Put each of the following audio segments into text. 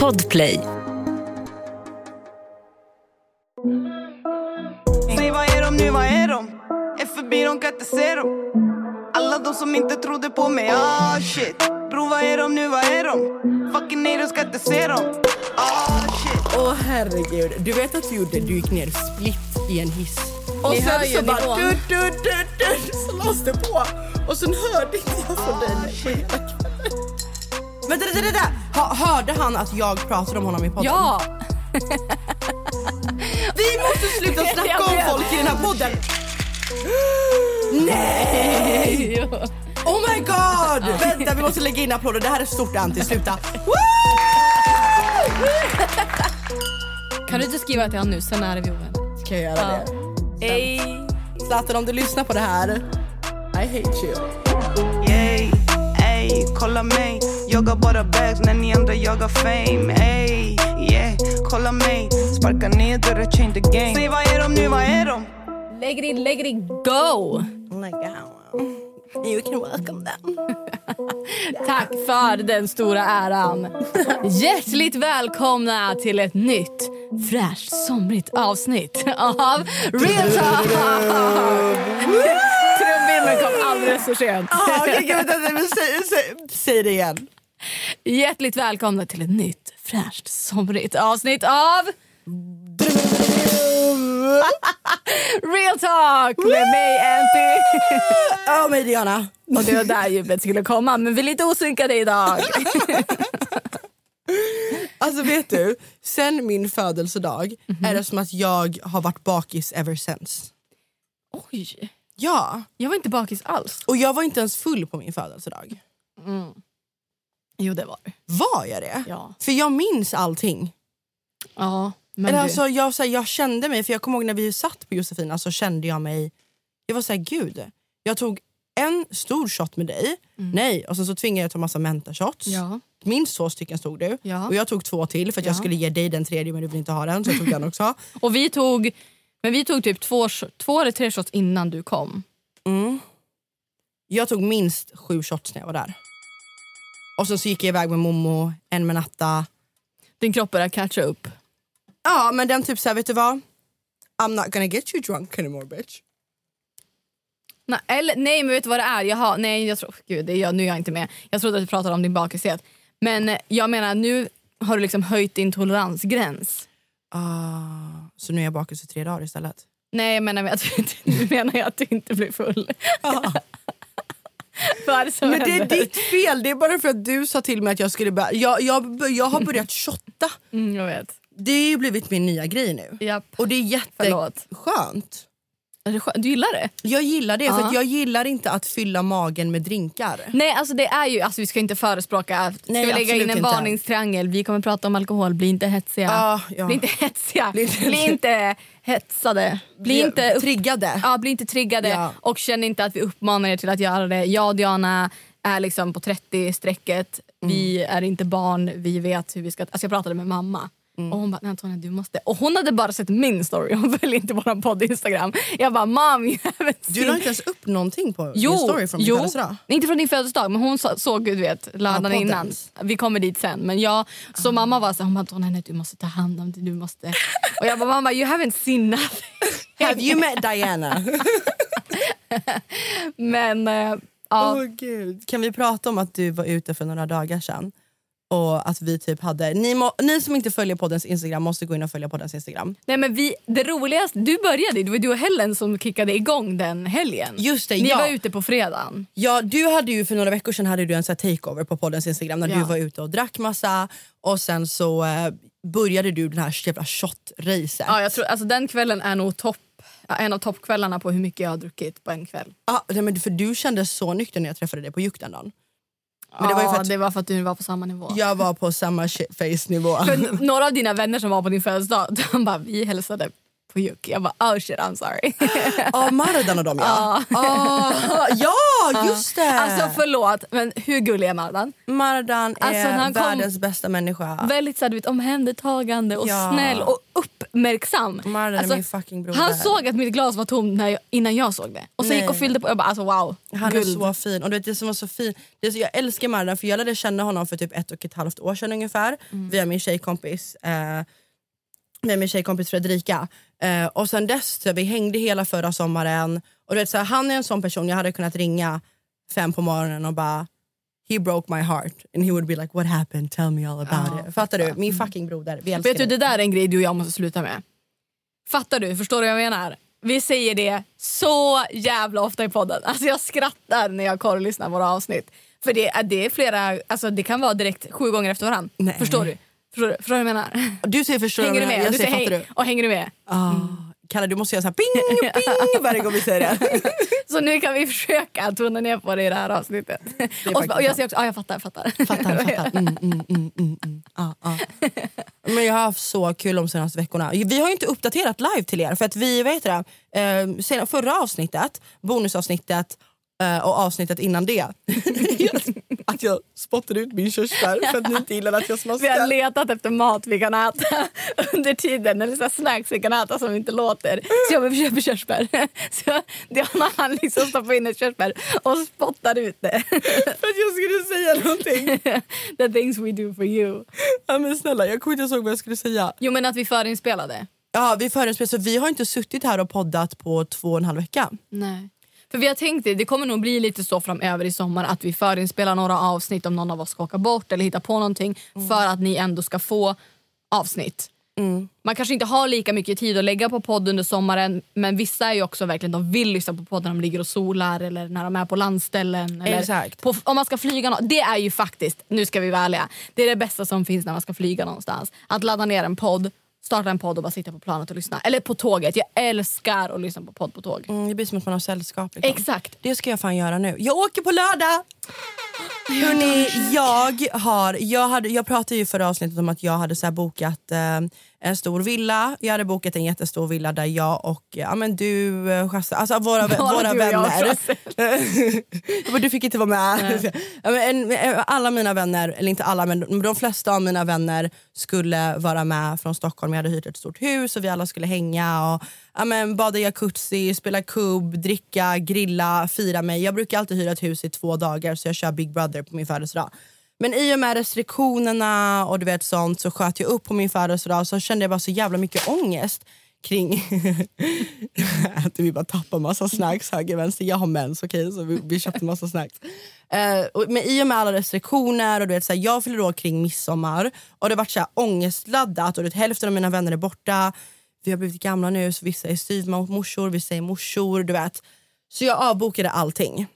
Podplay. Säg vad är de nu, vad är de? Är förbi, de kan inte se dem Alla de som inte trodde på mig, ah shit Bro vad är de nu, vad är de? Fucking haters ska inte se dem Ah shit Åh herregud. Du vet att vi gjorde, du gick ner split i en hiss. Och Ni sen så bara du, du, du, du, så lades det på. Och sen hörde inte jag från dig. Vänta, vänta, vänta. Ha, hörde han att jag pratade om honom i podden? Ja! Vi måste sluta snacka om folk i den här podden. Nej! Oh my god! Vänta, vi måste lägga in applåder. Det här är stort anti. Sluta. Kan du inte skriva till honom nu, sen är vi ovänner. Ska jag göra det? Zlatan, om du lyssnar på det här. I hate you. Yay, ey, kolla mig Jag har bara bags när ni andra jagar fame Ey, yeah, kolla mig Sparka ner dörrar, change the game Säg vad är de nu, vad är de? Lägg det in, lägg in, go! Oh. You can welcome them. Tack för den stora äran. Hjärtligt välkomna till ett nytt fräscht somrigt avsnitt av Real Talk! Trumvirveln kom alldeles för sent. Ah, okay, säg det igen. Hjärtligt välkomna till ett nytt fräscht somrigt avsnitt av Real Talk med mig Anty. Ja, mig Diana. Och det var där djupet skulle komma men vi är lite osynkade idag. Alltså vet du, sen min födelsedag är det som att jag har varit bakis ever since. Oj, Ja, jag var inte bakis alls. och jag var inte ens full på min födelsedag. Jo det var. Var jag det? Ja. För jag minns allting. Ja, men Eller du, alltså, jag, så här, jag kände mig, för jag kommer ihåg när vi satt på Josefina så kände jag mig, jag var så här, gud. Jag tog en stor shot med dig, nej, och sen så tvingade jag ta massa mentashots. Ja. Minst två stycken stod du. Ja. Och jag tog två till för att jag Ja. skulle ge dig den tredje men du ville inte ha den så jag tog den också. Och vi tog, men vi tog typ två, två eller tre shots innan du kom. Mm. Jag tog minst sju shots när jag var där. Och sen så gick jag iväg med Momo, en med Natta. Din kropp började catcha upp. Ja men den typ såhär, vet du vad? I'm not gonna get you drunk anymore bitch. Nej, eller, nej men vet du vad det är? Jaha, nej, jag tror, gud, det är jag, nu är jag inte med. Jag trodde att du pratade om din bakishet. Men eh, jag menar nu har du liksom höjt din toleransgräns. Ah, så nu är jag bakis i tre dagar istället. Nej jag menar att, nu menar jag att du inte blir full. som Men det är ditt fel, det är bara för att du sa till mig att jag skulle börja... Jag, jag, jag har börjat shotta. Mm, jag vet. Det har ju blivit min nya grej nu. Japp. Och det är jätteskönt. Du gillar det? Jag gillar det, för Ja. att jag gillar inte att fylla magen med drinkar. Nej, alltså det är ju, alltså vi ska inte förespråka, ska Nej, vi lägga in en inte. varningstriangel, vi kommer prata om alkohol, bli inte hetsiga. Ja, ja. Bli inte hetsiga, Bli bli inte- inte, hetsade, bli inte, upp, triggade. ja, bli inte triggade Ja. och känn inte att vi uppmanar er till att göra det. Jag och Diana är liksom på 30-strecket, vi Mm. är inte barn, vi vet hur vi ska... Alltså jag pratade med mamma. Mm. Och hon bara, "Nej, Antonija du måste... Och hon hade bara sett min story, hon följde inte vår podd Instagram. Jag bara, mom you haven't Du la inte ens upp någonting på Jo, din story från min jo. födelsedag? inte från din födelsedag men hon så, såg du vet lördagen podden. innan. Vi kommer dit sen. Men jag, så mamma var så hon bara, "Åh, nej, du måste ta hand om det. Du måste. Och jag bara, mamma you haven't seen nothing. Have you met Diana? Men eh, ja, Åh gud. Kan vi prata om att du var ute för några dagar sedan? Och att vi typ hade... Ni, må, ni som inte följer poddens Instagram måste gå in och följa poddens Instagram. nej, men vi, det roligaste, du började, det var du och Helen som kickade igång den helgen. Just det, Ni ja. var ute på fredagen. Ja, du hade ju för några veckor sedan hade du en så takeover på poddens Instagram när Ja. du var ute och drack massa och sen så eh, började du den här jävla shot-racet. Ja, jag tror, alltså, den kvällen är nog topp, en av toppkvällarna på hur mycket jag har druckit på en kväll. Ah, nej, men för du kändes så nykter när jag träffade dig på Juk den dagen. Men det var för att det var för att du var på samma nivå. jag var på samma face nivå. Några av dina vänner som var på din födelsedag, de bara vi hälsade på Juk. Jag bara oh shit I'm sorry. Ja, Mardan och dem ja. Ah, ja, just det! alltså förlåt men hur gullig är Mardan? Mardan är Alltså, han världens bästa människa. Väldigt så här, du vet, omhändertagande och Ja. snäll och upp, uppmärksam. Marlon är min fucking broder. han såg att mitt glas var tomt när jag, innan jag såg det. Och sen Nej. gick och fyllde på. Jag bara alltså wow. Han Guld. är så fin. Och du vet, det som var så fin, det är så, jag älskar Marlon för jag lärde känna honom för typ ett och ett halvt år sedan ungefär. Via min tjejkompis. Eh, via min tjejkompis Fredrika. Eh, och sen dess, så vi hängde hela förra sommaren. Och du vet, så här, han är en sån person jag hade kunnat ringa fem på morgonen och bara He broke my heart and he would be like what happened, tell me all about it. Fattar du? Min fucking broder. Vi Vet du, det. där är en grej du och jag måste sluta med. Fattar du? Förstår du vad jag menar? Vi säger det så jävla ofta i podden. Alltså jag skrattar när jag korrlyssnar våra avsnitt. För det, det är flera, alltså det kan vara direkt sju gånger efter varandra. Nej. Förstår du? Förstår du, förstår du vad jag menar? Du säger förstår Hänger du med? Jag Du säger säger, fattar häng, du? och hänger du med? Ah, Kalle du måste göra så här ping ping varje gång vi säger det. Så nu kan vi försöka tona ner på det i det här avsnittet. Och, faktiskt och jag säger också, ja jag fattar, fattar. Fattar, fattar. Mm, mm, mm, mm, mm. Ah, ah. Men jag har haft så kul de senaste veckorna. Vi har ju inte uppdaterat live till er för att vi, vad heter det, eh, förra avsnittet, bonusavsnittet eh, och avsnittet innan det. Att jag spottade ut min körsbär för att ni inte gillade att jag Vi har smaskade. letat efter mat vi kan äta under tiden, eller så snacks vi kan äta som inte låter. Så jag vill köpa körsbär. Så Diana han liksom stoppar in ett körsbär och spottar ut det. För att jag skulle säga någonting. The things we do for you. Ja, men snälla, jag kommer inte ihåg vad jag skulle säga. Jo men att vi förinspelade. Ja, vi förespel, så vi har inte suttit här och poddat på två och en halv vecka. Nej. För vi har tänkt det, det kommer nog bli lite så framöver i sommar att vi förinspelar några avsnitt om någon av oss ska åka bort eller hitta på någonting för att ni ändå ska få avsnitt. Man kanske inte har lika mycket tid att lägga på podd under sommaren men vissa är ju också verkligen, de vill lyssna på podden när de ligger och solar eller när de är på landställen. Exakt. På, om man ska flyga nå- Det är ju faktiskt, nu ska vi vara ärliga, det är det bästa som finns när man ska flyga någonstans. Att ladda ner en podd, starta en podd och bara sitta på planet och lyssna. Eller på tåget, jag älskar att lyssna på podd på tåg. Mm, det blir som att man har sällskap. Liksom. Exakt. Det ska jag fan göra nu. Jag åker på lördag! Hörrni, jag har... Jag, hade, jag pratade ju förra avsnittet om att jag hade så bokat eh, en stor villa. Jag hade bokat en jättestor villa där jag och ja, men du, eh, Chasse, alltså våra, Bara våra jag, vänner. Men du fick inte vara med. Ja, men en, alla mina vänner, eller inte alla men de flesta av mina vänner skulle vara med från Stockholm. Jag hade hyrt ett stort hus och vi alla skulle hänga och amen, bada i jacuzzi, spela kubb, dricka, grilla, fira mig. Jag brukar alltid hyra ett hus i två dagar så jag kör Big Brother på min födelsedag. Men i och med restriktionerna och du vet sånt så sköt jag upp på min födelsedag så kände jag bara så jävla mycket ångest kring att vi bara tappar massa snacks höger vänster. Jag har mens okej så vi, vi köpte massa snacks. Uh, och, men i och med alla restriktioner och du vet, så här, jag fyller år kring midsommar och det vart så här, ångestladdat och du vet, hälften av mina vänner är borta. Vi har blivit gamla nu så vissa är styvmorsor, vissa är morsor. Du vet. Så jag avbokade allting.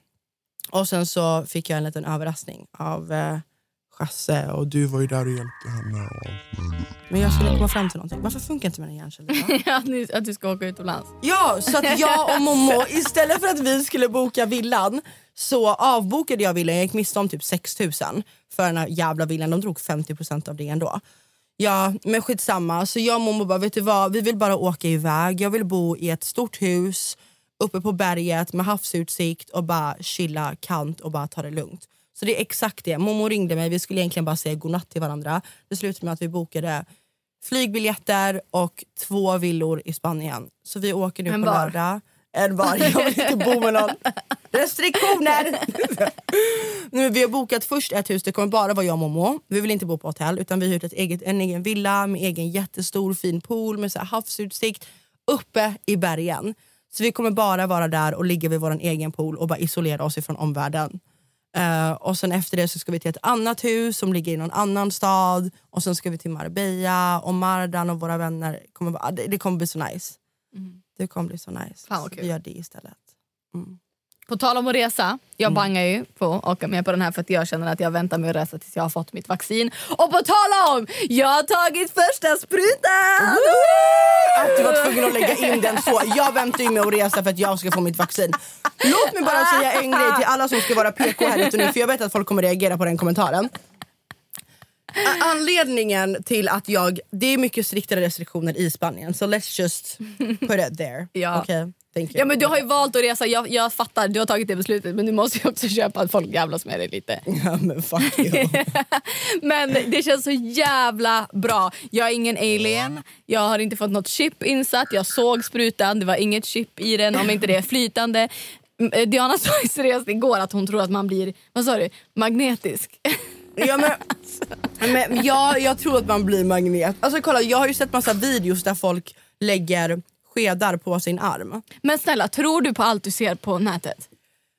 Och sen så fick jag en liten överraskning av eh, Chasse och Du var ju där och hjälpte henne. Men jag skulle komma fram till någonting. Varför funkar inte mina hjärnceller? att, ni, att du ska åka utomlands. Ja, så att jag och Momo, istället för att vi skulle boka villan så avbokade jag villan. Jag gick miste om typ 6 000 för den här jävla villan. De drog 50% av det ändå. Ja, men skitsamma. Så jag och Momo bara, vet du vad? Vi vill bara åka iväg. Jag vill bo i ett stort hus uppe på berget med havsutsikt och bara chilla kant och bara ta det lugnt. Så det är exakt det. Momo ringde mig. Vi skulle egentligen bara säga godnatt till varandra. Det slutade med att vi bokade flygbiljetter och två villor i Spanien. Så vi åker nu En på lördag. En var. Jag vill inte bo med någon. Restriktioner! nu, vi har bokat först ett hus, det kommer bara vara jag och Momo. Vi vill inte bo på hotell utan vi har hyrt ett eget, en egen villa med egen jättestor fin pool med så havsutsikt uppe i bergen. Så vi kommer bara vara där och ligga vid vår egen pool och bara isolera oss ifrån omvärlden. Eh, och sen efter det så ska vi till ett annat hus som ligger i någon annan stad. Och sen ska vi till Marbella och Mardan och våra vänner. Kommer, det, det kommer bli så nice. Det kommer bli så nice. Mm. Fan vad Så vi gör det istället. På tal om att resa, jag bangar ju på att åka med på den här för att jag känner att jag väntar med att resa tills jag har fått mitt vaccin. Och på tal om, jag har tagit första sprutan! Att du var tvungen att lägga in den så. Jag väntar ju med att resa för att jag ska få mitt vaccin. Låt mig bara säga en grej till alla som ska vara PK här ute nu för jag vet att folk kommer reagera på den kommentaren. Anledningen till att jag... Det är mycket striktare restriktioner i Spanien så let's just put it there. Ja. Okej? Ja, men du har ju valt att resa, jag, jag fattar, du har tagit det beslutet men du måste ju också köpa att folk jävlas med dig lite. Ja men fuck you. Men det känns så jävla bra. Jag är ingen alien, jag har inte fått något chip insatt, jag såg sprutan, det var inget chip i den om inte det är flytande. M- eh, Diana sa seriöst igår att hon tror att man blir, vad sa du, magnetisk. Ja, men, men jag, jag tror att man blir magnet. Alltså kolla jag har ju sett massa videos där folk lägger skedar på sin arm. Men snälla, tror du på allt du ser på nätet?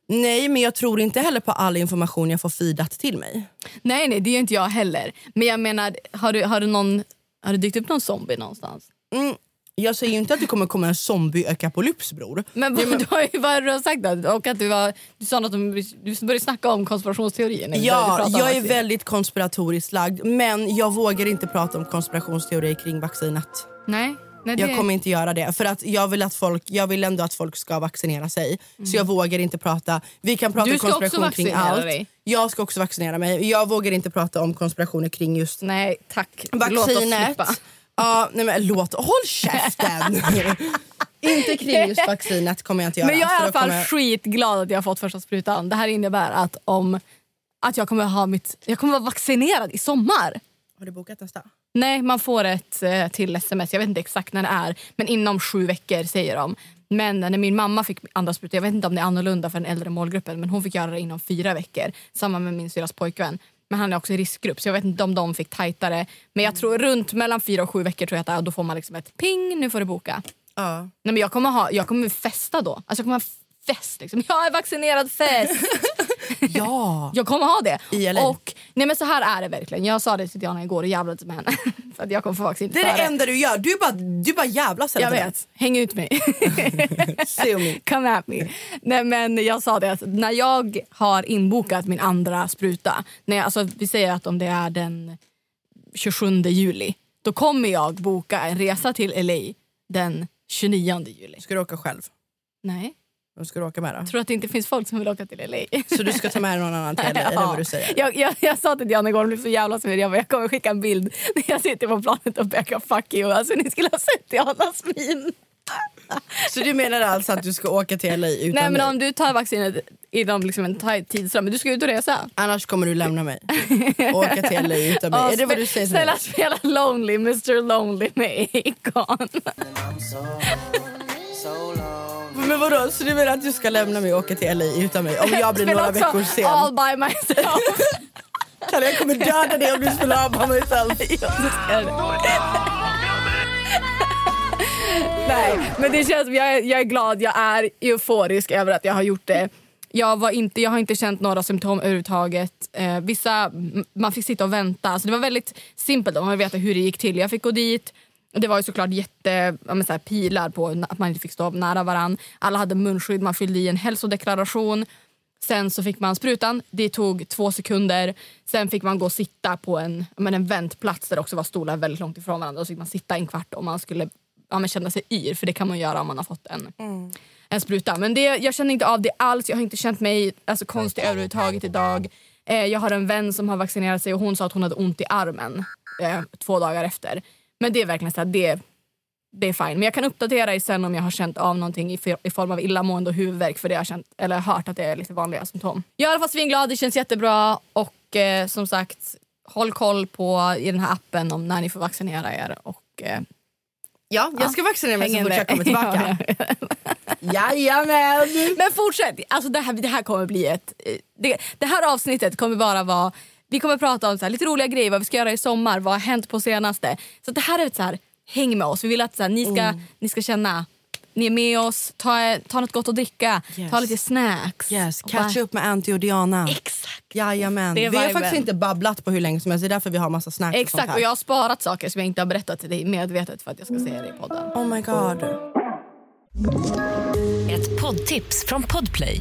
Nej men jag tror inte heller på all information jag får feedat till mig. Nej, nej, det gör inte jag heller. Men jag menar, har du, har du, någon, har du dykt upp någon zombie någonstans? Mm. Jag säger inte att det kommer komma en zombie-ökapolyps bror. Men vad, du har ju, du sagt då? Och att du, var, du sa något om, du började snacka om konspirationsteorier. Ja, jag är väldigt konspiratoriskt lagd men jag vågar inte prata om konspirationsteorier kring vaccinet. Nej, nej det, Jag kommer inte göra det för att jag vill, att folk, jag vill ändå att folk ska vaccinera sig. Så jag vågar inte prata. Vi kan prata Mm. Du ska också konspiration kring vaccinera allt. dig. Jag ska också vaccinera mig. Jag vågar inte prata om konspirationer kring just Nej, tack. Låt oss vaccinet. slippa. Ja, nej men låt, håll käften! inte kring just vaccinet kommer jag inte göra. Men jag är i alla fall kommer- skitglad att jag har fått första sprutan. Det här innebär att om att jag kommer ha mitt, jag kommer vara vaccinerad i sommar. Har du bokat nästa? Nej, man får ett eh, till sms. Jag vet inte exakt när det är, men inom sju veckor säger de. Men när min mamma fick andra sprutan, jag vet inte om det är annorlunda för den äldre målgruppen, men hon fick göra det inom fyra veckor. Samma med min syrras pojkvän. Men han är också i riskgrupp så jag vet inte om de fick tajtare. Men jag tror runt mellan fyra och sju veckor tror jag att då får man liksom ett ping, nu får du boka. Ja. Nej, men jag, kommer ha, jag kommer festa då. Alltså jag kommer ha fest. Liksom. Jag är vaccinerad fest. ja. Jag kommer ha det. I LA. Och, nej men så här är det verkligen. Jag sa det till Diana igår och jävlades med henne. för att jag kommer få vaccin Det är det enda du gör. Du bara, du bara jävlas hela Jag tiden. vet. Häng ut mig. Sue me. Come at me. Nej, men jag sa det att när jag har inbokat min andra spruta. När jag, alltså, vi säger att om det är den 27 juli. Då kommer jag boka en resa till LA den 29 juli. Ska du åka själv? Nej. Vem ska du åka med då? Tror att det inte finns folk som vill åka till LA? Så du ska ta med någon annan till LA? Det vad du säger? Jag, jag, jag sa till Diana igår, hon blev så jävla sur. Jag, bara, jag kommer skicka en bild när jag sitter på planet och bökar fuck you. Alltså, ni skulle ha sett Dianas min. Så du menar alltså att du ska åka till LA utan Nej men mig? om du tar vaccinet inom liksom en tajt tidsram, men du ska ut och resa. Annars kommer du lämna mig och åka till LA utan mig. Ja, är det vad du säger till mig? Snälla spela Lonely, Mr Lonely med Akon. Men vadå, så du menar att du ska lämna mig och åka till LA utan mig? Om jag blir några också veckor sen? All by myself. Kalle, jag kommer döda dig om du spelar All by myself. Nej, men det känns, jag, är, jag är glad, jag är euforisk över att jag har gjort det. Jag, var inte, jag har inte känt några symptom överhuvudtaget. Eh, vissa, man fick sitta och vänta. Alltså det var väldigt simpelt om man vill veta hur det gick till. Jag fick gå dit. Det var ju såklart jätte, ja, så här, pilar på att man inte fick stå nära varann. Alla hade munskydd, man fyllde i en hälsodeklaration. Sen så fick man sprutan, det tog två sekunder. Sen fick man gå och sitta på en, men en väntplats där det också var stolar väldigt långt ifrån varandra. Och så fick man sitta en kvart om man skulle ja, men känna sig yr, för det kan man göra om man har fått en, en spruta. Men det, jag känner inte av det alls, jag har inte känt mig alltså, konstig överhuvudtaget idag. Eh, jag har en vän som har vaccinerat sig och hon sa att hon hade ont i armen eh, två dagar efter. Men det är verkligen så här, det, det är fine. Men jag kan uppdatera er sen om jag har känt av någonting i, i form av illamående och huvudvärk för det har jag känt, eller hört att det är lite vanliga symptom. Jag är i alla fall svinglad, det känns jättebra och eh, som sagt håll koll på i den här appen om när ni får vaccinera er och eh, Ja, jag ska vaccinera mig så fort jag kommer tillbaka. Ja, ja. Jajamän! Men fortsätt, alltså det, här, det här kommer bli ett... eh, Det, det här avsnittet kommer bara vara... Vi kommer prata om så här, lite roliga grejer, vad vi ska göra i sommar, vad har hänt på senaste. Så det här är ett så här, häng med oss. Vi vill att så här, ni, ska, ni ska känna ni är med oss, ta, ta något gott att dricka, Yes. ta lite snacks. Yes, Och catch bara- up med Anty och Diana. Exakt. Jajamän. Det är Vi har faktiskt inte babblat på hur länge som helst. Det är därför vi har massa snacks och sånt Exakt, här. och jag har sparat saker som jag inte har berättat till dig medvetet för att jag ska säga det i podden. Oh my god. Ett poddtips från Podplay.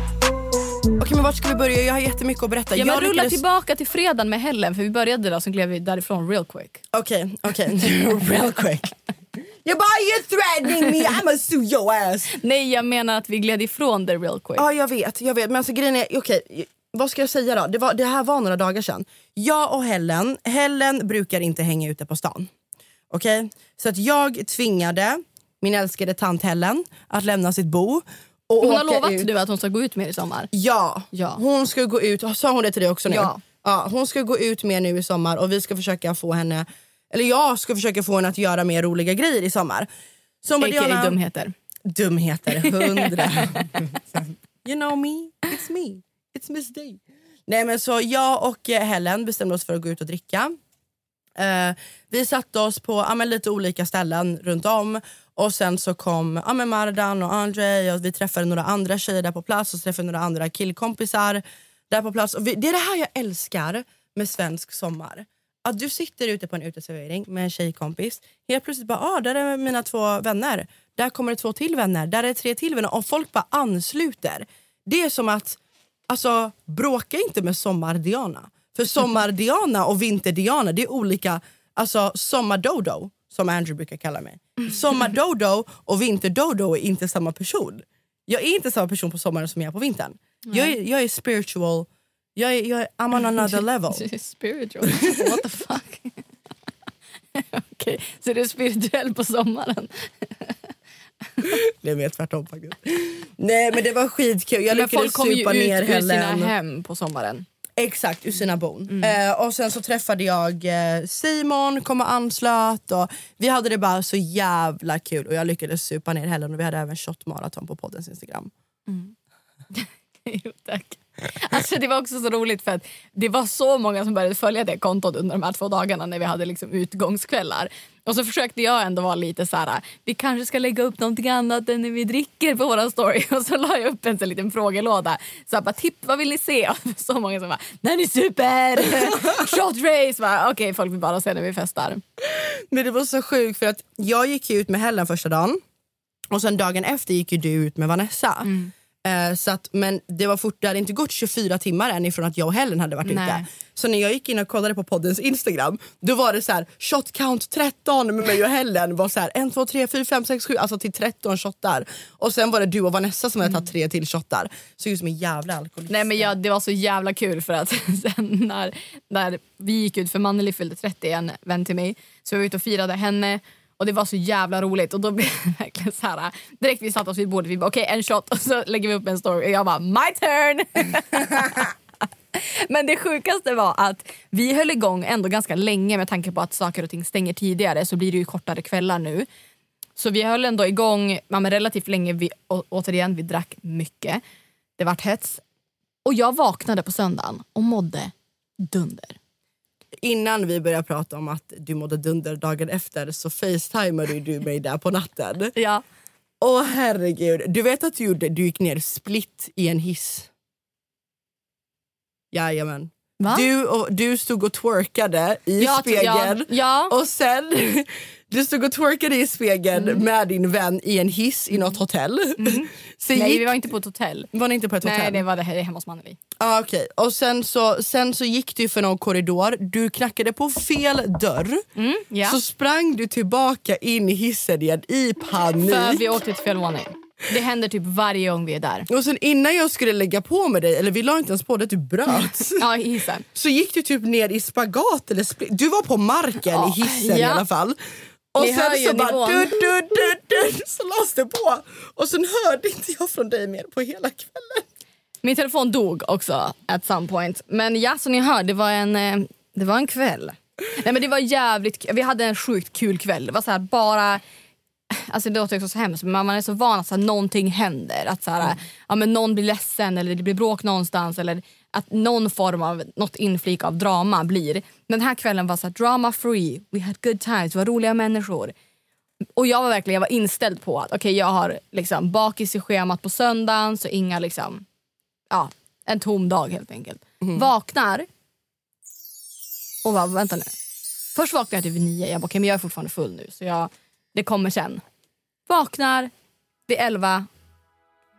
Okej men vart ska vi börja? Jag har jättemycket att berätta. Ja, men jag rulla lyckades- tillbaka till fredagen med Helen för vi började där så klev vi därifrån real quick. Okej, okej. Real quick. You bara you're threatening me, I'ma sue your ass. Nej jag menar att vi gled ifrån det real quick. Ja jag vet, jag vet. Men alltså grejen är, okej. vad ska jag säga då? Det, var, det här var några dagar sedan. Jag och Helen, Helen brukar inte hänga ute på stan. Okej? Så att jag tvingade min älskade tant Helen att lämna sitt bo. Och Hon har lovat ut. du att hon ska gå ut med er i sommar. Ja, Ja. hon ska gå ut. Sa hon det till dig också nu? Ja. ja. Hon ska gå ut mer nu i sommar och vi ska försöka få henne, eller jag ska försöka få henne att göra mer roliga grejer i sommar. Bara, A.k.a. "Diana." dumheter. Dumheter, hundra. you know me, it's me, it's Miss Day. Nej men så jag och eh, Helen bestämde oss för att gå ut och dricka. Eh, vi satte oss på men lite olika ställen runt om och sen så kom ja, men Mardan och Andre och vi träffade några andra tjejer där på plats och träffade några andra killkompisar där på plats. Och vi, det är det här jag älskar med svensk sommar. Att du sitter ute på en uteservering med en tjejkompis. Helt plötsligt bara, ah, där är mina två vänner. Där kommer det två till vänner. Där är tre till vänner. Och folk bara ansluter. Det är som att, alltså bråka inte med sommar-Diana. För sommar-Diana och vinter-Diana det är olika, alltså sommar-Dodo som Andrew brukar kalla mig. Sommar-Dodo och vinter-Dodo är inte samma person. Jag är inte samma person på sommaren som jag är på vintern. Jag är, jag är spiritual, jag är, jag är, I'm on another level. Spiritual? What the fuck? Okej, så det är spirituell på sommaren? Det är mer tvärtom faktiskt. Nej men det var skitkul. Jag Men lyckades folk kommer ju ut ur sina hem på sommaren. Exakt, ur sina bon. Mm. Eh, och sen så träffade jag eh, Simon, kom och anslöt. Och vi hade det bara så jävla kul. Och jag lyckades supa ner Helen och vi hade även shotmaraton på poddens Instagram. Jo, tack. Alltså, det var också så roligt för att det var så många som började följa det kontot under de här två dagarna när vi hade liksom utgångskvällar. Och så försökte jag ändå vara lite så här, vi kanske ska lägga upp någonting annat än när vi dricker på våran story. Och så la jag upp en sån liten frågelåda. Så jag bara, tipp vad vill ni se? Och så många som bara, när ni super! Shot race! Okej, folk vill bara se när vi festar. Men det var så sjukt för att jag gick ut med Helen första dagen. Och sen dagen efter gick ju du ut med Vanessa. Mm. Eh, så att, men det, var fort, det hade inte gått 24 timmar än ifrån att jag och Helen hade varit Nej. ute. Så när jag gick in och kollade på poddens Instagram då var det så här shot count 13 med mig och Helen var så här 1, 2, 3, 4, 5, 6, 7 alltså till 13 shottar. Och sen var det du och Vanessa som hade tagit tre till shottar. Så ut som en jävla alkoholist. Nej men jag, det var så jävla kul för att sen när, när vi gick ut för Manneli fyllde 30, en vän till mig, så vi var ute och firade henne och det var så jävla roligt och då blev det verkligen så här direkt vi satt oss vid bordet vi bara okej en shot och så lägger vi upp en story och jag bara my turn! Men det sjukaste var att vi höll igång ändå ganska länge med tanke på att saker och ting stänger tidigare så blir det ju kortare kvällar nu. Så vi höll ändå igång ja, men relativt länge. Vi, å, återigen, vi drack mycket. Det vart hets. Och jag vaknade på söndagen och mådde dunder. Innan vi började prata om att du mådde dunder dagen efter så facetimade du mig där på natten. Ja. Åh herregud. Du vet att du, gjorde, du gick ner split i en hiss? Jajamän. Va? Du, och, du stod och twerkade i Ja, spegeln ja, ja. och sen du stod och twerkade i spegeln Mm. med din vän i en hiss i något hotell. Sen Nej, gick, vi var inte på ett hotell. var ni inte på ett Nej, hotell? det var det här hemma hos Manneli. Ah, okej. Och sen så, sen så gick du för någon korridor, du knackade på fel dörr. Mm, ja. Så sprang du tillbaka in i hissen igen i panik. För vi åkte till fel våning. Det händer typ varje gång vi är där. Och sen innan jag skulle lägga på med dig, eller vi la inte ens på det, du bröt. Ja, i hissen. så gick du typ ner i spagat eller split. Du var på marken Ja, i hissen i ja. alla fall. Och Ni sen så bara du, du, du, du, så lades det på. Och sen hörde inte jag från dig mer på hela kvällen. Min telefon dog också at some point. Men ja, som ni hör, det var en, eh, det var en kväll. Nej, men det var jävligt Vi hade en sjukt kul kväll. Det var så här bara... Alltså det låter också så hemskt men man är så van att så här, någonting händer. Att så här, ja, men någon blir ledsen eller det blir bråk någonstans. Eller att någon form av något inflik av drama blir. Men den här kvällen var så här, drama free. We had good times. Det var roliga människor. Och jag var verkligen jag var inställd på att okej jag har liksom bakis i schemat på söndagen så inga liksom ja, en tom dag helt enkelt. Vaknar och bara, vänta nu. Först vaknar jag typ vid nio. Jag bara, okej men jag är fortfarande full nu så jag, det kommer sen. Vaknar vid elva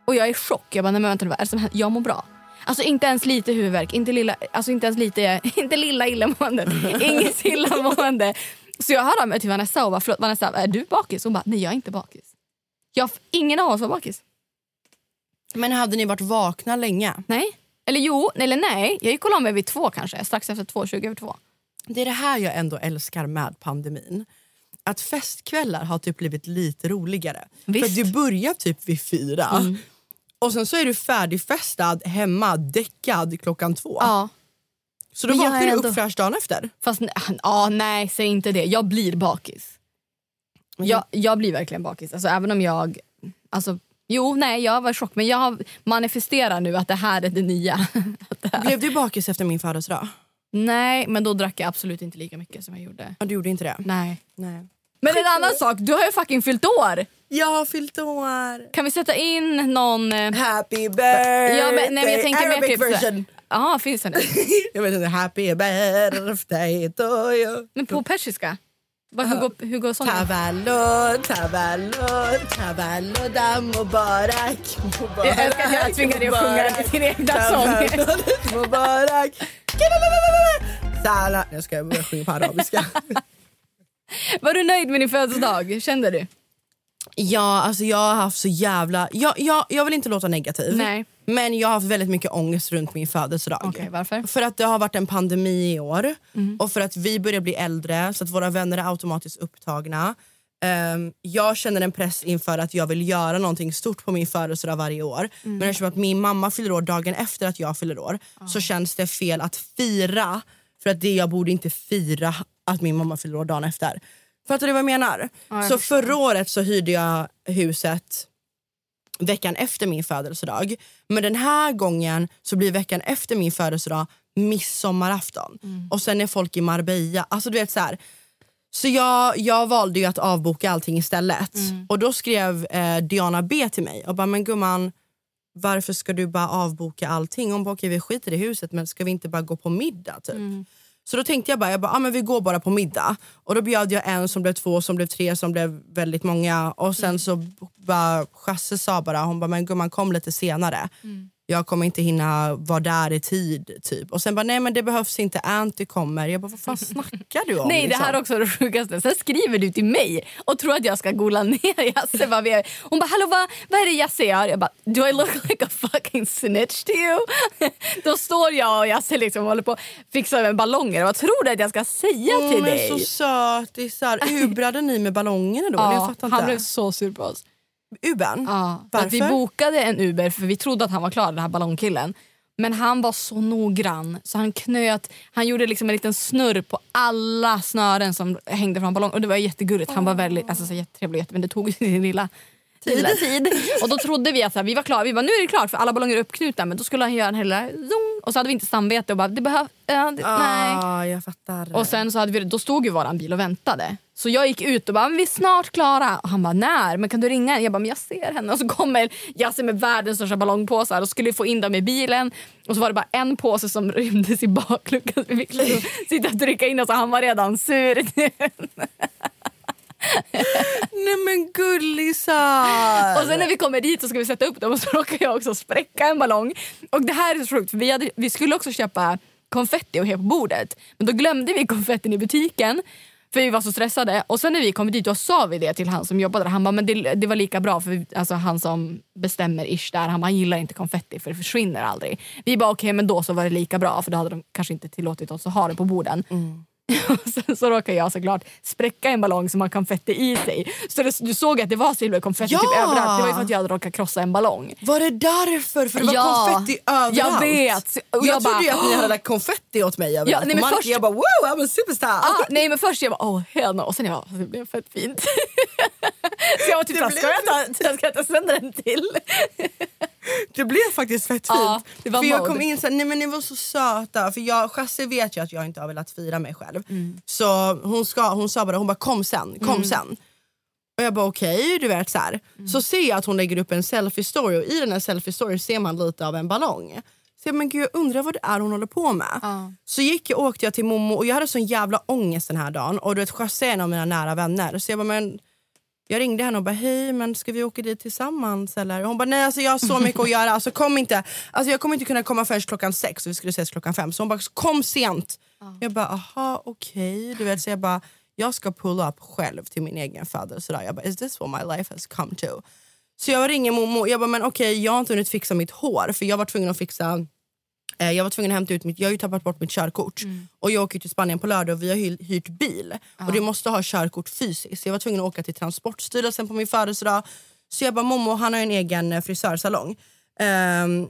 Och jag är i chock. Jag bara, nej men vänta nu, vad är det som händer? Jag mår bra. Alltså inte ens lite huvudvärk, inte lilla, alltså inte ens lite, inte lilla illamående, inget illamående. Så jag hörde av mig till Vanessa och bara, förlåt Vanessa, är du bakis? Hon bara, nej jag är inte bakis. Jag, ingen av oss var bakis. Men hade ni varit vakna länge? Nej. Eller jo, eller nej. Jag gick och la mig vid två kanske, strax efter två, 20 över två. Det är det här jag ändå älskar med pandemin. Att festkvällar har typ blivit lite roligare. Visst. Mm. För du börjar typ vid fyra och sen så är du färdigfestad hemma, däckad klockan två. Ja. Så då vaknar du ändå- upp fräsch dagen efter. Fast ja, nej, säg inte det. Jag blir bakis. Jag, jag blir verkligen bakis. Alltså, även om jag... Alltså, jo, nej, jag var i chock. Men jag manifesterar nu att det här är det nya. Det här- Blev du bakis efter min födelsedag? Nej, men då drack jag absolut inte lika mycket som jag gjorde. Ja, du gjorde inte det? Nej. Nej. Men en annan sak, du har ju fucking fyllt år! Jag har fyllt år. Kan vi sätta in någon... eh, Happy birthday! Ja, men, nej, men jag tänker mer Arabic typ... så- version. Ja, finns den? Jag vet inte, happy birthday to you. Men på persiska? Vad, hur, går, hur går sången? Tavallo, tavallo, tavallo da mubarak. mubarak Jag älskar att jag tvingar dig att sjunga den till din egna sång. Mubarak. Jag ska börja sjunga på arabiska. Var du nöjd med din födelsedag? Kände du? Ja, alltså jag har haft så jävla... Jag, jag, jag vill inte låta negativ. Nej. Men jag har haft väldigt mycket ångest runt min födelsedag. Okej, varför? För att det har varit en pandemi i år Mm. och för att vi börjar bli äldre så att våra vänner är automatiskt upptagna. Ehm, jag känner en press inför att jag vill göra någonting stort på min födelsedag varje år. Mm. Men eftersom att min mamma fyller år dagen efter att jag fyller år så känns det fel att fira för att det jag borde inte fira att min mamma fyller år dagen efter. Fattar du vad jag menar? jag så förstår. förra året så hyrde jag huset veckan efter min födelsedag. Men den här gången så blir veckan efter min födelsedag midsommarafton. Och sen är folk i Marbella. Alltså du vet så här. Så jag, jag valde ju att avboka allting istället. Och då skrev eh, Diana B till mig och bara, men gumman varför ska du bara avboka allting? Hon bara, okej vi skiter i huset men ska vi inte bara gå på middag typ? Så då tänkte jag bara, jag bara ah, men vi går bara på middag. Och då bjöd jag en som blev två, som blev tre, som blev väldigt många. Och sen så bara, Chasse sa bara, hon bara, men gumman kom lite senare. Mm. Jag kommer inte hinna vara där i tid. typ. Och sen bara, nej men det behövs inte, Anty kommer. Jag bara, vad fan snackar du om? Nej, det liksom? här är också det sjukaste. Sen skriver du till mig och tror att jag ska gola ner Jasse. Är. Hon bara, hallå vad, vad är det Jasse gör? Jag bara, do I look like a fucking snitch to you? Då står jag och Jasse liksom håller på att fixa med ballonger. Vad tror du att jag ska säga Åh, till dig? så sötisar. Ubrade ni med ballongerna då? Ja, han blev så sur på oss. Uben? Ja, för Varför? att vi bokade en Uber för vi trodde att han var klar, den här ballongkillen. Men han var så noggrann så han knöt, han gjorde liksom en liten snurr på alla snören som hängde från ballongen. Och det var jättegulligt. Han var väldigt, alltså, så jättetrevlig men det tog sin lilla lilla tid. Och då trodde vi att så här, vi var klara. Vi bara, nu är det klart för alla ballonger är uppknutna. Men då skulle han göra en hela zoom. Och så hade vi inte samvete och bara, det behövs, ja, det, nej. Ah, jag fattar. Och sen så hade vi, då stod ju våran bil och väntade. Så jag gick ut och bara, vi är snart klara. Och han bara, när? Men kan du ringa? Jag bara, men jag ser henne. Och så kommer Jasse med världens största ballongpåsar och skulle få in dem i bilen. Och så var det bara en påse som rymdes i bakluckan. Så vi fick liksom sitta och trycka in och så han var redan sur. Nej men gullisar! Och sen när vi kommer dit så ska vi sätta upp dem och så råkar jag också spräcka en ballong. Och det här är så sjukt vi, hade, vi skulle också köpa konfetti och ha på bordet. Men då glömde vi konfettin i butiken. För vi var så stressade. Och sen när vi kom dit då sa vi det till han som jobbade där. Han bara, men det, det var lika bra för vi, alltså han som bestämmer ish där. Han, bara, han gillar inte konfetti för det försvinner aldrig. Vi bara okej men då så var det lika bra för då hade de kanske inte tillåtit oss att ha det på borden. Och sen så råkar jag såklart spräcka en ballong som har konfetti i sig. Så det, du såg att det var silverkonfetti Ja! typ överallt. Det var ju för att jag hade råkat krossa en ballong. Var det därför? För det var Ja, konfetti överallt. jag vet. Och jag jag trodde bara, ju att ni hade lagt konfetti åt mig överallt nej, på men först- Jag bara wow, I'm a superstar. Ah, nej men först jag bara åh hell no. och sen jag bara det blev fett fint. så jag var typ såhär, ska jag ta, jag ska ta sönder en till? Det blev faktiskt fett fint. Ja, det var för jag mode. kom in såhär, nej men ni var så söta. För jag, Chasse vet ju att jag inte har velat fira mig själv. Mm. Så hon, ska, hon sa bara, hon bara kom sen, kom sen. Och jag bara okej, du vet så här. Mm. Så ser jag att hon lägger upp en selfie story och i den här selfie story ser man lite av en ballong. Så jag, men gud, jag undrar vad det är hon håller på med. Ja. Så gick jag åkte jag till Momo och jag hade sån jävla ångest den här dagen. Och du vet Chasse är en av mina nära vänner. Så jag bara men jag ringde henne och bara hej men ska vi åka dit tillsammans eller? Och hon bara nej alltså jag har så mycket att göra, alltså kom inte. Alltså jag kommer inte kunna komma förrän klockan sex och vi skulle ses klockan fem. Så hon bara kom sent. Jag bara aha okej. Du vet så jag bara jag ska pull up själv till min egen födelsedag. Jag bara is this what my life has come to? Så jag ringer mormor, jag bara men okej jag har inte hunnit fixa mitt hår för jag var tvungen att fixa Jag var tvungen att hämta ut mitt, jag har ju tappat bort mitt körkort. Och jag åker till Spanien på lördag och vi har hy- hyrt bil. Och du måste ha körkort fysiskt. Jag var tvungen att åka till Transportstyrelsen på min födelsedag. Så jag bara, Momo han har en egen eh, frisörsalong. Ehm,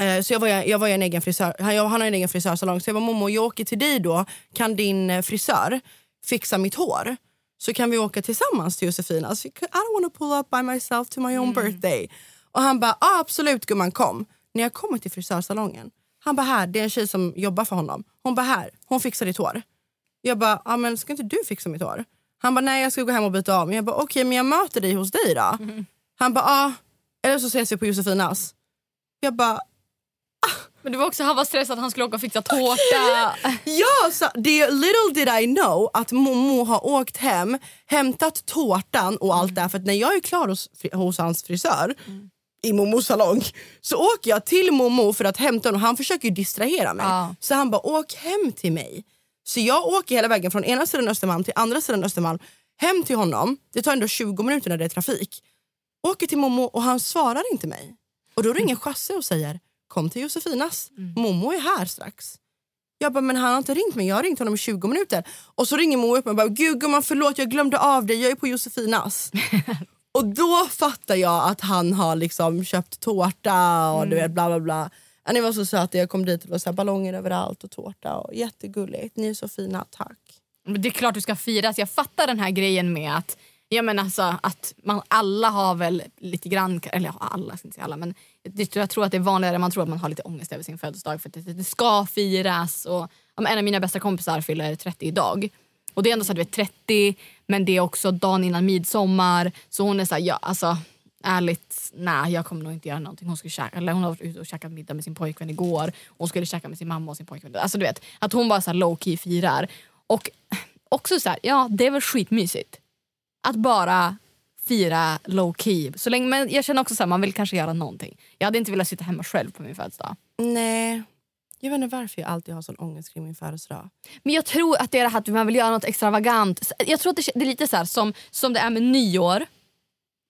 eh, så jag var, jag var en egen frisör, han, jag, han har en egen frisörsalong. Så jag bara, Momo jag åker till dig då. Kan din eh, frisör fixa mitt hår? Så kan vi åka tillsammans till Josefinas. I don't want to pull up by myself to my own birthday. Och han bara, ah, absolut gumman kom. När jag kommer till frisörsalongen, han bara här, det är en tjej som jobbar för honom. Hon bara här, hon fixar ditt hår. Jag bara, ah, men ska inte du fixa mitt hår? Han bara, nej jag ska gå hem och byta om. Jag bara, okej men jag möter dig hos dig då. Han bara, ah, eller så ses vi på Josefinas. Jag bara, Men du var också, han var stressad att han skulle åka och fixa tårta. Ja, så det, little did I know att Momo har åkt hem, hämtat tårtan och allt det här. För när jag är klar hos, hos hans frisör i Momos salong så åker jag till Momo för att hämta honom. Han försöker distrahera mig. Ja. Så han bara, åk hem till mig. Så jag åker hela vägen från ena sidan Östermalm till andra sidan Östermalm hem till honom. Det tar ändå 20 minuter när det är trafik. Åker till Momo och han svarar inte mig. Och då ringer Chasse och säger, kom till Josefinas. Momo är här strax. Jag bara, men han har inte ringt mig. Jag har ringt honom i 20 minuter. Och så ringer Moa upp och bara, gud gumman förlåt jag glömde av dig. Jag är på Josefinas. och då fattar jag att han har liksom köpt tårta och du vet bla bla bla. Ja, Ni var så söta, jag kom dit och det var så ballonger överallt och tårta och jättegulligt. Ni är så fina, tack. Det är klart du ska firas. Jag fattar den här grejen med att jag menar alltså, att man, alla har väl lite grann, eller ja, alla, jag ska inte säga alla, men det, jag tror att det är vanligare man tror att man har lite ångest över sin födelsedag för att det, det ska firas. Och, en av mina bästa kompisar fyller 30 idag. Och det är ändå så att du vet 30 men det är också dagen innan midsommar. Så hon är så här, ja alltså ärligt, nej jag kommer nog inte göra någonting. Hon, skulle käka, eller hon har varit ute och käkat middag med sin pojkvän igår. Hon skulle käka med sin mamma och sin pojkvän. Alltså du vet, att hon bara så här low key firar. Och också så här, ja det är väl skitmysigt. Att bara fira low key. Så länge, men jag känner också att man vill kanske göra någonting. Jag hade inte velat sitta hemma själv på min födelsedag. Nej. Jag vet inte varför jag alltid har sån ångest kring min födelsedag. Men jag tror att det är det här att man vill göra något extravagant. Jag tror att det, det är lite så här, som, som det är med nyår.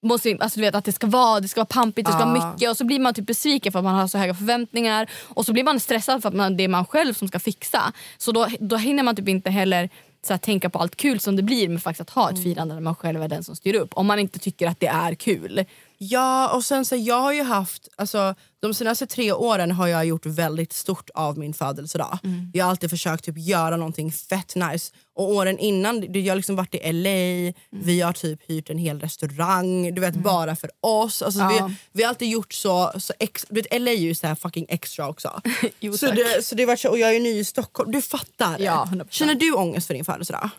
Måste, alltså du vet att det ska vara, det ska vara pampigt, det ska vara mycket och så blir man typ besviken för att man har så höga förväntningar och så blir man stressad för att man, det är man själv som ska fixa. Så då, då hinner man typ inte heller så här, tänka på allt kul som det blir med faktiskt att ha ett firande där man själv är den som styr upp. Om man inte tycker att det är kul. Ja, och sen så jag har ju haft, alltså de senaste tre åren har jag gjort väldigt stort av min födelsedag. Jag har alltid försökt typ göra någonting fett nice. Och åren innan, jag har liksom varit i LA, vi har typ hyrt en hel restaurang, du vet bara för oss. Alltså, Ja. vi, vi har alltid gjort så, så ex, du vet, LA är ju så här fucking extra också. Jo, så det, så det var och jag är ny i Stockholm, du fattar. Ja, 100%. Känner du ångest för din födelsedag?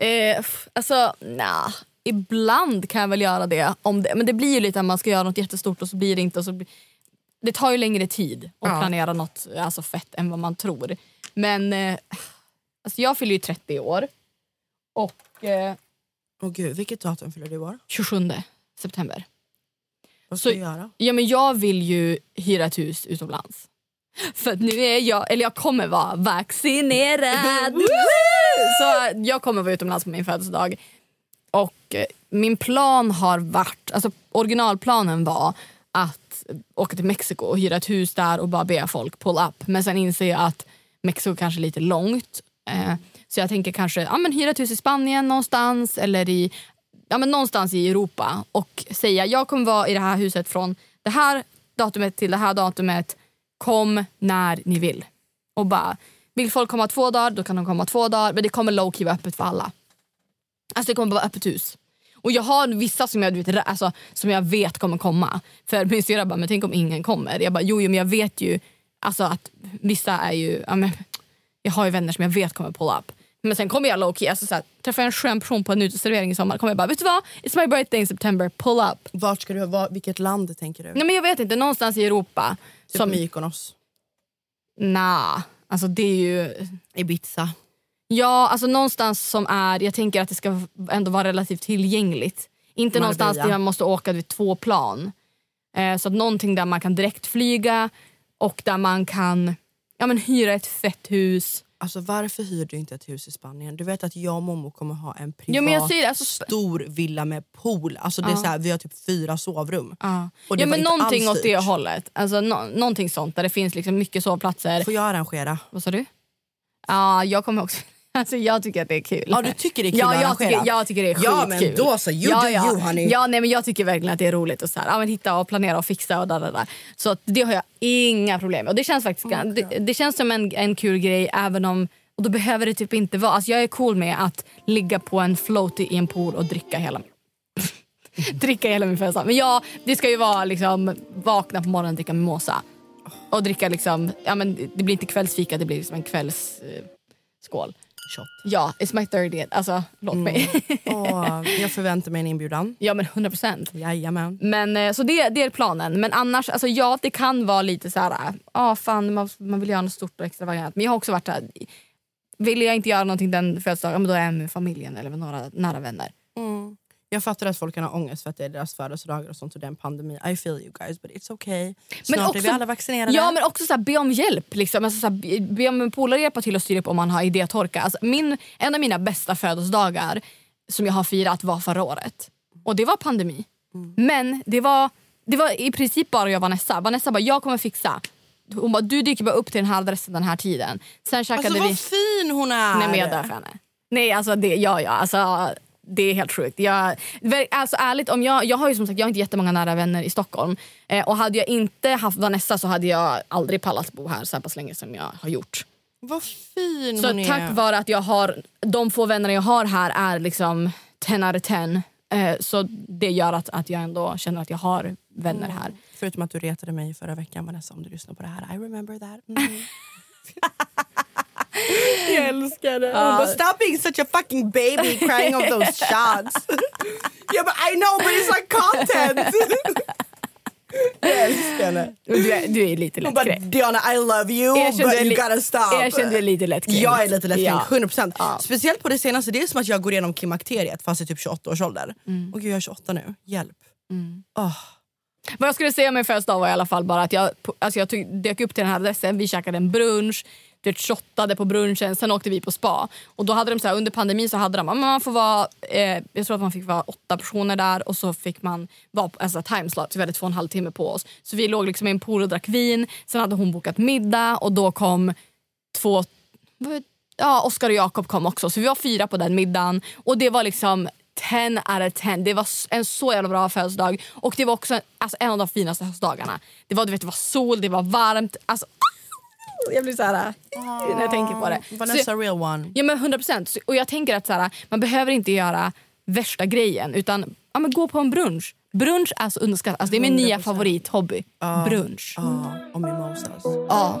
Eh, alltså, nah. Ibland kan jag väl göra det, om det. Men det blir ju lite att man ska göra något jättestort och så blir det inte. Och så blir, det tar ju längre tid att Ja. planera något alltså, fett än vad man tror. Men eh, alltså, jag fyller ju 30 år. Och eh, Åh gud, vilket datum fyller du i år? 27 september. Vad ska Så- du göra? Ja, men jag vill ju hyra ett hus utomlands. För nu är jag, eller jag kommer vara vaccinerad. så jag kommer vara utomlands på min födelsedag. Och eh, min plan har varit, alltså originalplanen var att åka till Mexiko och hyra ett hus där och bara be folk pull up. Men sen inser jag att Mexiko kanske är lite långt. Eh, så jag tänker kanske ja, men hyra ett hus i Spanien någonstans eller i ja, men någonstans i Europa och säga jag kommer vara i det här huset från det här datumet till det här datumet. Kom när ni vill. Och bara, vill folk komma två dagar, då kan de komma två dagar. Men det kommer low key vara öppet för alla. Alltså det kommer vara öppet hus. Och jag har vissa som jag, du vet, alltså, som jag vet kommer komma. För min syrra bara, men tänk om ingen kommer. Jag bara, jo, jo men jag vet ju alltså, att vissa är ju, ja, men, jag har ju vänner som jag vet kommer pull up. Men sen kommer jag low key, alltså, så här, träffar jag en skön person på en uteservering i sommar kommer jag bara, vet du vad? It's my birthday in September, pull up. Vart ska du, var, vilket land tänker du? Nej men jag vet inte, någonstans i Europa. Typ Som, Mykonos, nah, alltså det är ju, Ibiza. Ja, alltså någonstans som är, jag tänker att det ska ändå vara relativt tillgängligt. Inte Marbella. någonstans där man måste åka vid två plan. Eh, så att någonting där man kan direkt flyga och där man kan ja, men hyra ett fett hus. Alltså varför hyr du inte ett hus i Spanien? Du vet att jag och Momo kommer ha en privat jag säger alltså, stor villa med pool. Alltså det är Ja. så här, vi har typ fyra sovrum. Ja, Och det ja men någonting åt det hållet. Alltså, någonting sånt där det finns liksom mycket sovplatser. Får jag arrangera? Vad sa du? Ja, jag kommer också... Alltså, jag tycker att det är kul. Ja, du tycker det är kul ja, jag tycker, jag tycker det är Ja, skitkul. men då så, you ja, do ja. you, honey. Ja, nej, men jag tycker verkligen att det är roligt att så här, ja, men hitta och planera och fixa och där, där, där. Så det har jag inga problem med. Och det känns faktiskt det, det känns som en, en kul grej även om och då behöver det typ inte vara... Alltså jag är cool med att ligga på en floaty i en pool och dricka hela dricka hela min födelsedag. Men ja, det ska ju vara liksom vakna på morgonen och dricka mimosa. Och dricka liksom, ja men det blir inte kvällsfika, det blir liksom en kvällsskål. Eh. Shot. ja, it's my 30th. Alltså, låt mig. Åh, jag förväntar mig en inbjudan. ja men 100 procent. Jajamän. Men, eh, så det, det är planen. Men annars, alltså, ja det kan vara lite så här, ah, fan man, man vill göra något stort och extravagant. Men jag har också varit här, vill jag inte göra någonting den födelsedagen, då är jag med familjen eller med några nära vänner. Mm. Jag fattar att folk kan ha ångest för att det är deras födelsedagar och sånt och det är en pandemi. I feel you guys but it's okay. Snart är vi också- alla vaccinerade. Ja men också så här, be om hjälp. Liksom. Alltså, så här, be- om en polare hjälpa till att styra upp om man har idétorka. Alltså, min, en av mina bästa födelsedagar som jag har firat var förra året. Och det var pandemi. Men det var, det var i princip bara jag och Vanessa. Vanessa bara jag kommer fixa. Hon bara du dyker bara upp till den här adressen den här tiden. Sen käkade alltså vi... vad fin hon är! Nej men jag dör för henne. Nej alltså det, ja ja. Alltså, det är helt sjukt. Jag, alltså ärligt, om jag, jag har ju som sagt jag har inte jättemånga nära vänner i Stockholm. Eh, och hade jag inte haft Vanessa så hade jag aldrig pallat bo här så här pass länge som jag har gjort. Vad fin Så hon är. tack vare att jag har de få vänner jag har här är liksom 10 out of 10. Eh, så det gör att, att jag ändå känner att jag har vänner här. Förutom att du retade mig förra veckan Vanessa om du lyssnar på det här. I remember that. Mm. jag älskar det. Hon bara, Stop being such a fucking baby crying of those shots. yeah but I know but it's like content. jag älskar henne. Du är, du är lite Hon bara lättkränkt. Diana I love you but är you gotta stop. du är lite lättkränkt. Jag är lite lättkränkt, Ja. 100%. Ja. Speciellt på det senaste, det är som att jag går igenom klimakteriet fast i typ 28 års ålder. Och gud jag är 28 nu, hjälp. Åh. Vad jag skulle säga om min födelsedag var i alla fall bara att jag, alltså jag tog, dök upp till den här adressen, vi käkade en brunch, du vet, shottade på brunchen, sen åkte vi på spa. Och då hade de så här, under pandemin så hade de, man får vara, eh, jag tror att man fick vara åtta personer där och så fick man vara på alltså, timeslot, så vi hade två och en halv timme på oss. Så vi låg liksom i en pool och drack vin, sen hade hon bokat middag och då kom två Ja, Oskar och Jakob kom också, så vi var fyra på den middagen. Och det var liksom 10 out of 10. Det var en så jävla bra födelsedag. Och det var också en, alltså, en av de finaste höstdagarna. Det var, du vet, det var sol, det var varmt. Alltså, jag blir så här när jag tänker på det. Vanessa Så, real one. ja, men 100 procent. Och jag tänker att så här, man behöver inte göra värsta grejen utan ja, men gå på en brunch. Brunch är så underskattat. Alltså, det är min nya 100%. favorithobby. Brunch. Ja, och mimosas. Ja.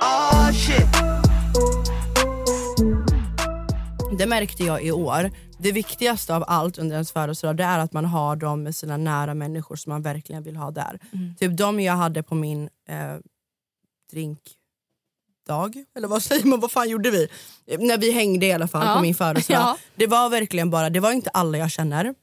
Oh shit. Det märkte jag i år. Det viktigaste av allt under ens födelsedag det är att man har dem med sina nära människor som man verkligen vill ha där. Typ de jag hade på min eh, drinkdag, eller vad säger man, vad fan gjorde vi? När vi hängde i alla fall Ja. på min födelsedag. Ja. Det var verkligen bara, det var inte alla jag känner.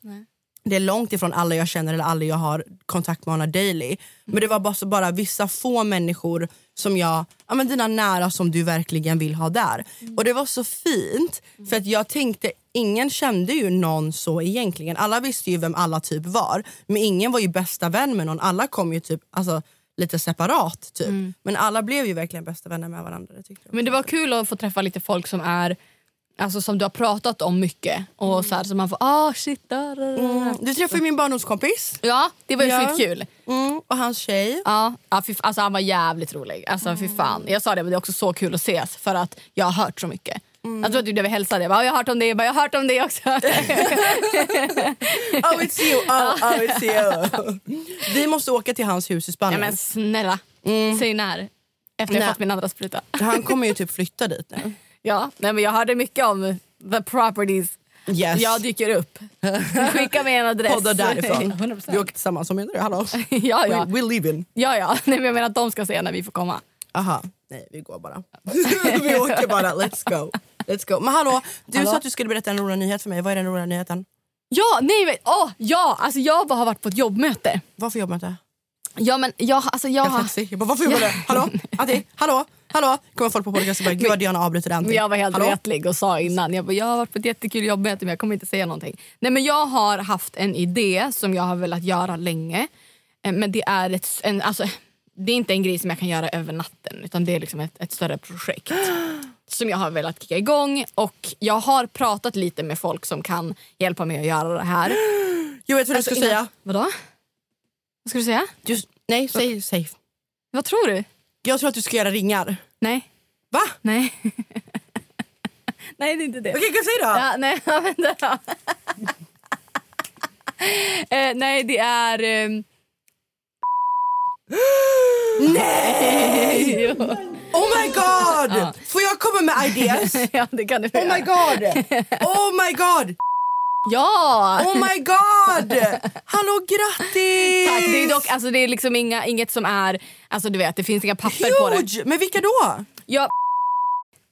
Det är långt ifrån alla jag känner eller alla jag har kontakt med on a daily. Men det var bara, så bara vissa få människor som jag, ja men dina nära som du verkligen vill ha där. Och det var så fint för att jag tänkte, ingen kände ju någon så egentligen. Alla visste ju vem alla typ var. Men ingen var ju bästa vän med någon. Alla kom ju typ alltså, lite separat typ. Men alla blev ju verkligen bästa vänner med varandra. Det. Men det var kul att få träffa lite folk som är Alltså som du har pratat om mycket och så, här, så man får ah shit där, där, där. Mm. Du träffade min barndomskompis. Ja det var ju Ja. skitkul. Mm. och hans tjej. Ja, ja fy, alltså han var jävligt rolig. Alltså, fy fan. Jag sa det, men det är också så kul att ses för att jag har hört så mycket. Jag tror att du blev hälsade. Jag, bara, jag har hört om det, jag, bara, jag har hört om det också. Oh it's you, oh, oh it's you. Vi måste åka till hans hus i ja, Spanien. men snälla, säg när. Efter jag Nej. fått min andra spruta. Han kommer ju typ flytta dit nu. Ja, nej, men jag hörde mycket om the properties. Yes. Jag dyker upp. Skicka mig en adress. Podda därifrån. 100%. Vi åker tillsammans, vad menar du? Hallå? ja, ja. We, we live in. ja, ja. Nej, men jag menar att de ska se när vi får komma. Aha. Nej, vi går bara. vi åker bara. Let's go. Let's go. Men hallå, du Hallå? sa att du skulle berätta en rolig nyhet för mig. Vad är den roliga nyheten? Ja, nej, men, åh, ja, alltså jag bara har varit på ett jobbmöte. Vad för jobbmöte? Ja, men jag, alltså jag Jag har... Jag bara, varför du? Hallå? Atti? Hallå? Hallå? Kommer folk på podcasten och bara, gud vad Diana avbryter den. Jag var helt retlig och sa innan. Jag, bara, jag har varit på ett jättekul jobbmöte men jag kommer inte säga någonting. Nej, men jag har haft en idé som jag har velat göra länge. Eh, Men det är, ett, en, alltså, det är inte en grej som jag kan göra över natten utan det är liksom ett, ett större projekt. Som jag har velat kicka igång och jag har pratat lite med folk som kan hjälpa mig att göra det här. Jag vet vad du Alltså, ska innan- säga. Vadå? Vad ska du säga? Just, nej, säg safe. Vad tror du? Jag tror att du ska göra ringar. Nej. Va? Nej. nej det är inte det. Okej, okay, säg då. Ja, nej, vänta då. eh, nej, det är... ehm, Nej! Oh my god! Får jag komma med ideas? ja, det kan du få Oh my god! Oh my god! Ja! Oh my god! Hallå grattis! Tack. Det är dock alltså, det är liksom inga, inget som är... Alltså du vet, det finns inga papper på det. Huge! Men vilka då? Ja,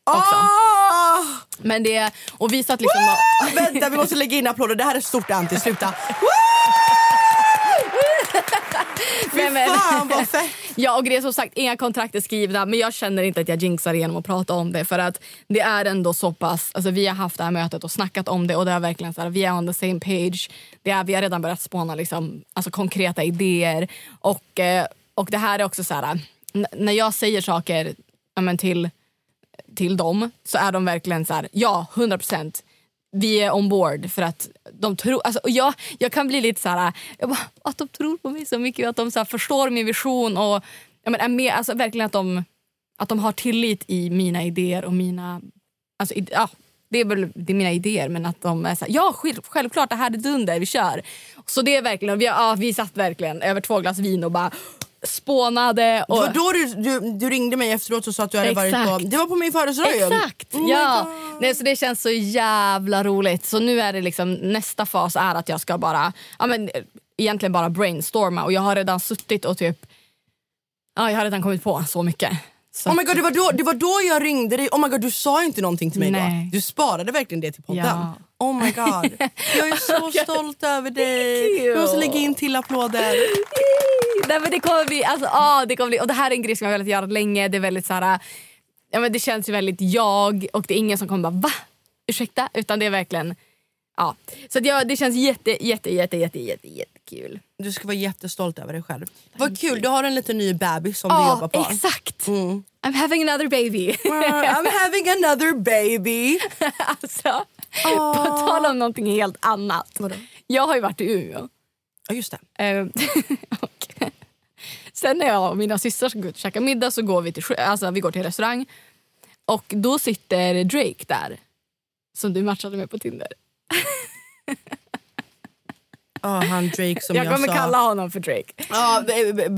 också. Ah! men det... Och vi satt liksom... och- Vänta, vi måste lägga in applåder. Det här är stort anti. Sluta. Fy Nej, men- fan vad fett! Ja, och det är som sagt inga kontrakt är skrivna men jag känner inte att jag jinxar genom att prata om det för att det är ändå så pass, alltså vi har haft det här mötet och snackat om det och det är verkligen så här, vi är on the same page. Det är, vi har redan börjat spåna liksom, alltså konkreta idéer och, eh, och det här är också så här, när jag säger saker men till, till dem så är de verkligen så här, ja 100 procent vi är on board för att de tror... Alltså, och jag, jag kan bli lite så här... Jag bara, att de tror på mig så mycket att de så här, förstår min vision och jag men är med, alltså, verkligen att de, att de har tillit i mina idéer och mina... Alltså, id, ja, det är väl det är mina idéer men att de är så här, ja självklart det här är dunder, vi kör. Så det är verkligen, vi, ja, vi satt verkligen över två glas vin och bara spånade. Det Och, var då du, du, du ringde mig efteråt och sa att du hade varit Exakt. på... Det var på min födelsedag. Exakt! Oh ja. Nej, så det känns så jävla roligt. Så nu är det liksom nästa fas är att jag ska bara, ja men egentligen bara brainstorma och jag har redan suttit och typ, ja jag har redan kommit på så mycket. Så Oh my god, det, var då, det var då jag ringde dig. Oh my god, du sa inte någonting till mig Nej. då. Du sparade verkligen det till podden. Ja. Oh my god. Jag är så stolt över dig. Jag måste lägga in till applåder. Nej, men det kommer bli, alltså, ah, det kommer bli, och det här är en grej som jag har velat göra länge. Det är väldigt så här, ja, men det känns ju väldigt jag och det är ingen som kommer bara va? Ursäkta? Utan det är verkligen, ja. Så att jag, det känns jätte, jätte, jätte, jätte, jätte, jättekul. Du ska vara jättestolt över dig själv. Vad kul, du har en liten ny bebis som du Ja, jobbar på. exakt. Mm. I'm having another baby. I'm having another baby. alltså, på tal om någonting helt annat. Vadå? Jag har ju varit i Umeå. Ja just det. Ehm, och sen när jag och mina systrar ska gå ut och käka middag så går vi till, alltså, vi går till restaurang. Och då sitter Drake där. Som du matchade med på Tinder. Ja, han Drake som jag jag, kommer sa. kalla honom för Drake. Ja,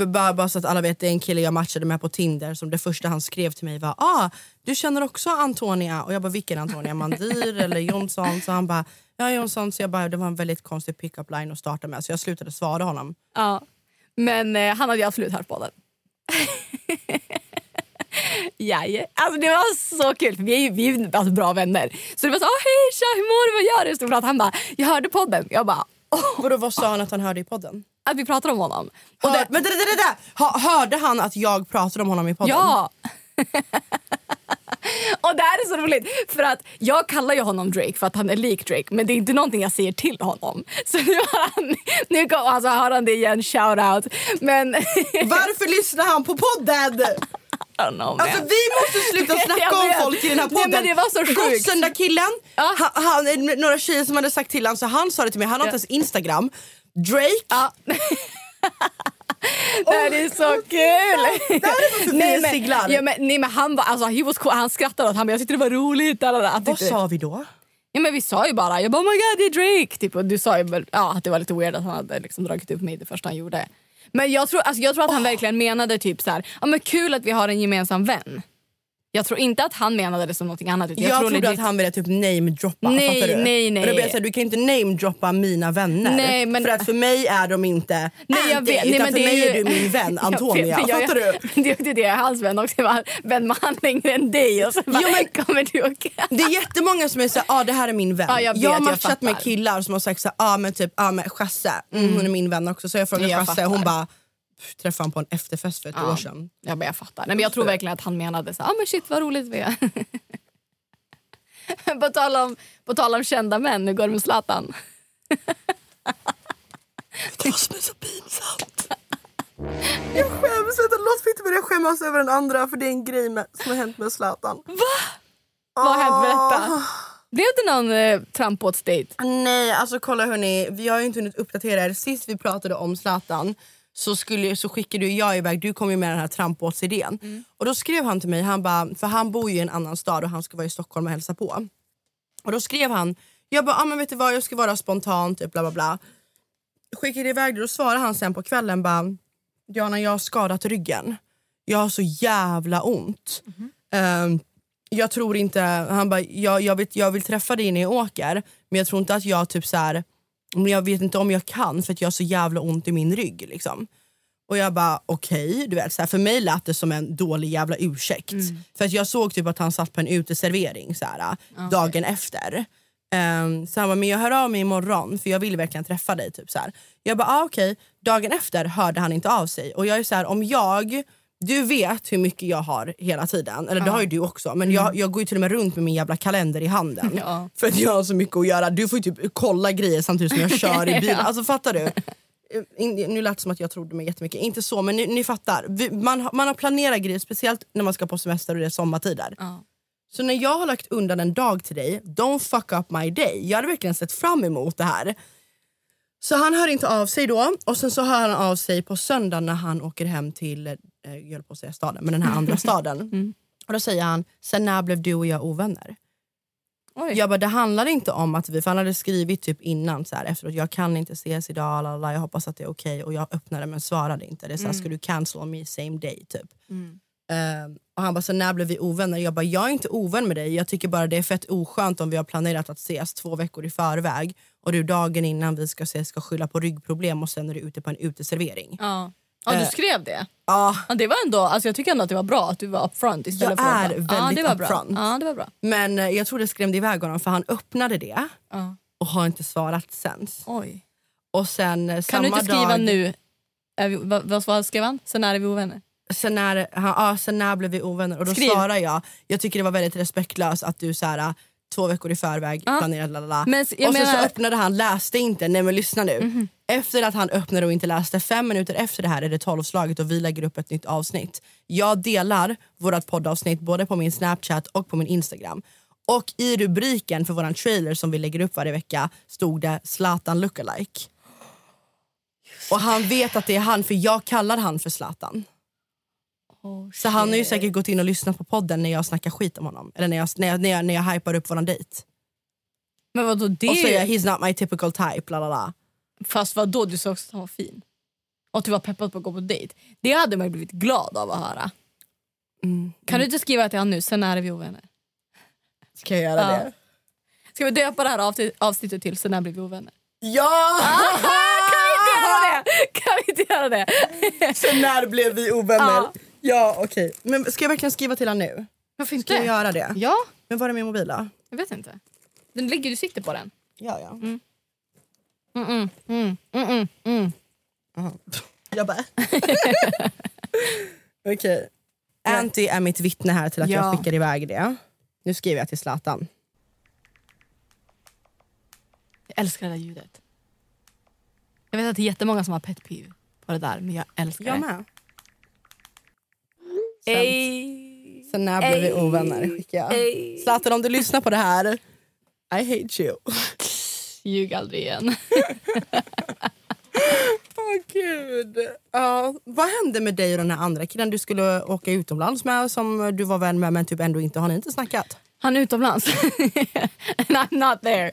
bara, bara så att alla vet, det är en kille jag matchade med på Tinder som det första han skrev till mig var ah, du känner också Antonia? Och jag bara vilken Antonia? Mandir eller Jonsson? Så han bara ja Jonsson. Så jag bara, det var en väldigt konstig pick-up line att starta med så jag slutade svara honom. Ja. Men eh, han hade ju absolut hört på den. Jaje. Alltså det var så kul för vi är ju vi är ju alltså bra vänner. Så det var så oh, hej tja hur mår du vad gör du? Så han bara jag hörde podden. Jag bara oh, Vadå, vad sa han att han hörde i podden? att vi pratar om honom. Och där, vänta, vänta, vänta. Ha, hörde han att jag pratade om honom i podden? Ja! och det här är så roligt för att jag kallar ju honom Drake för att han är lik Drake men det är inte någonting jag säger till honom. Så nu har han, nu kom, alltså har han det igen, shout out. Men Varför lyssnar han på podden? Know. Alltså vi måste sluta snacka om folk i den här Nej, podden. men det var så sjukt. Gossenda-killen, Ja. han, han, några tjejer som hade sagt till honom så han sa det till mig, han har inte ens Instagram. Drake, Ja. Det här är så kul! Det här är ja, men, nej, men han, var, alltså, he was cool. han skrattade åt honom. Jag tyckte det var roligt. Där. Vad sa vi då? Ja, men vi sa ju bara jag bara, oh my god det är Drake. Typ, och du sa ju ja, att det var lite weird att han hade liksom dragit upp mig det första han gjorde. Men jag tror, alltså, jag tror att han verkligen menade typ så här, ja, men kul att vi har en gemensam vän. Jag tror inte att han menade det som något annat. Jag, Jag, tror trodde att han ville typ namedroppa. Nej, du? nej, nej. Och då blev jag du kan inte namedroppa mina vänner. Nej, men- För att för mig är de inte Nej, jag Andy, vet. Nej, men för det är mig ju- är du min vän Jag Antonia. vet, jag- Fattar du? Det, det, det är hans vän också. Jag var vän med han längre än dig. Och så bara, Jo, men- kommer du och... Det är jättemånga som är såhär, ah, det här är min vän. Ja, jag vet, har jag matchat med killar som har sagt såhär, ah, men typ, ah, men Chasse, mm, hon är min vän också. Så jag frågade Jag Chasse, hon bara träffade han på en efterfest för ett Ja. år sedan. Ja, men jag fattar. Nej, men jag tror verkligen att han menade så ah, men shit vad roligt vi är. på, tal om, på tal om kända män, hur går det med Zlatan? Det var som är så pinsamt. Jag skäms, vänta, låt mig inte börja skämmas över den andra för det är en grej med, som har hänt med Zlatan. Vad har hänt? Berätta. Blev det någon eh, trampbåtsdate? Nej, alltså kolla hörni, vi har ju inte hunnit uppdatera er. Sist vi pratade om Zlatan så, skulle, så skickade jag iväg, du kom ju med den här trampbåtsidén. Och då skrev han till mig, han bara, för han bor ju i en annan stad och han ska vara i Stockholm och hälsa på. Och då skrev han, jag bara, ah, men vet du vad, jag ska vara spontan, typ bla bla bla. Skickade iväg det, då svarade han sen på kvällen bara, Diana jag har skadat ryggen. Jag har så jävla ont. Ehm, jag tror inte, han bara, jag, jag, vill, jag vill träffa dig när jag åker men jag tror inte att jag typ så här, men jag vet inte om jag kan för att jag har så jävla ont i min rygg. Liksom. Och jag bara okej, du vet så här, för mig lät det som en dålig jävla ursäkt. För att jag såg typ att han satt på en uteservering så här, dagen efter. Um, så han bara, men jag hör av mig imorgon för jag vill verkligen träffa dig. Typ så här. Jag bara, ah, okej. Dagen efter hörde han inte av sig. Och jag är så här, om jag, du vet hur mycket jag har hela tiden. Eller det har ju du också. Men jag, jag går ju till och med runt med min jävla kalender i handen. Ja. För att jag har så mycket att göra. Du får ju typ kolla grejer samtidigt som jag kör i bilen. Alltså fattar du? Nu lät det som att jag trodde mig jättemycket. Inte så, men ni, ni fattar. Man, man har planerat grejer, speciellt när man ska på semester och det är sommartider. Ja. Så när jag har lagt undan en dag till dig, don't fuck up my day. Jag hade verkligen sett fram emot det här. Så han hör inte av sig då och sen så hör han av sig på söndag när han åker hem till, jag höll på att säga staden, men den här andra staden. Och då säger han, sen när blev du och jag ovänner? Oj. Jag bara, det handlar inte om att vi, för han hade skrivit typ innan så här, efteråt, jag kan inte ses idag, lalala, jag hoppas att det är okej. Och jag öppnade men svarade inte. Det är så här, ska du cancel me same day typ. Ehm, och han bara, så när blev vi ovänner? Jag bara, jag är inte ovän med dig. Jag tycker bara det är fett oskönt om vi har planerat att ses två veckor i förväg och du dagen innan vi ska ses ska skylla på ryggproblem och sen är du ute på en uteservering. Ja. Ja, du Eh, skrev det? Ja, Ja, det var ändå, alltså jag tycker ändå att det var bra att du var upfront istället Jag för att är bara- ja, väldigt det var bra. upfront. Ja, det var bra. men eh, jag tror det skrämde iväg honom för han öppnade det Ja. och har inte svarat sen. Oj. Och sen eh, Kan samma du inte skriva dag, nu? Vi, vad, vad skrev han? Sen är vi ovänner? Sen när, han, ja, sen när blev vi ovänner? Och då Skriv. svarar jag, jag tycker det var väldigt respektlöst att du så här, två veckor i förväg Ja. planerade lalala. Men Och sen så menar- Mhm. öppnade han, läste inte, nej men lyssna nu. Efter att han öppnade och inte läste, fem minuter efter det här är det tolvslaget och vi lägger upp ett nytt avsnitt. Jag delar vårt poddavsnitt både på min snapchat och på min instagram. Och i rubriken för våran trailer som vi lägger upp varje vecka stod det Zlatan lookalike. Och han vet att det är han för jag kallar han för Zlatan. Så han har ju säkert gått in och lyssnat på podden när jag snackar skit om honom. Eller när jag, när jag, när jag, när jag hypar upp våran dejt. Men vadå det? Och säger he's not my typical type. La, la, la. Fast vadå, du sa också att han var fin. Och att du var peppad på att gå på dejt. Det hade man ju blivit glad av att höra. Mm. Kan du inte skriva till honom nu, sen är vi ovänner? Ska jag göra Ja. det? Ska vi döpa det här avsnitt- avsnittet till Sen när blir vi ovänner? Ja! Göra det? Kan vi inte göra det? Så när blev vi ovänner? Ja. Ja, okej. Men ska jag verkligen skriva till honom nu? Varför Ska jag göra det? Ja, Men var är min mobil då? jag vet inte. Den ligger, du sitter på den. Ja, ja. Mm, mm, mm, mm, mm. Jag bara... Okej. Anty är mitt vittne här till att Ja. jag skickar iväg det. Nu skriver jag till Zlatan. Jag älskar det där ljudet. Jag vet att det är jättemånga som har pet peeve på det där, men jag älskar det. med. Ey. sen när blev vi ovänner? Skickar jag. Ey. Zlatan om du lyssnar på det här. I hate you. Ljug aldrig igen. Åh gud. Ja, vad hände med dig och den här andra killen du skulle åka utomlands med som du var vän med men typ ändå inte har ni inte snackat? Han är utomlands. And I'm not there.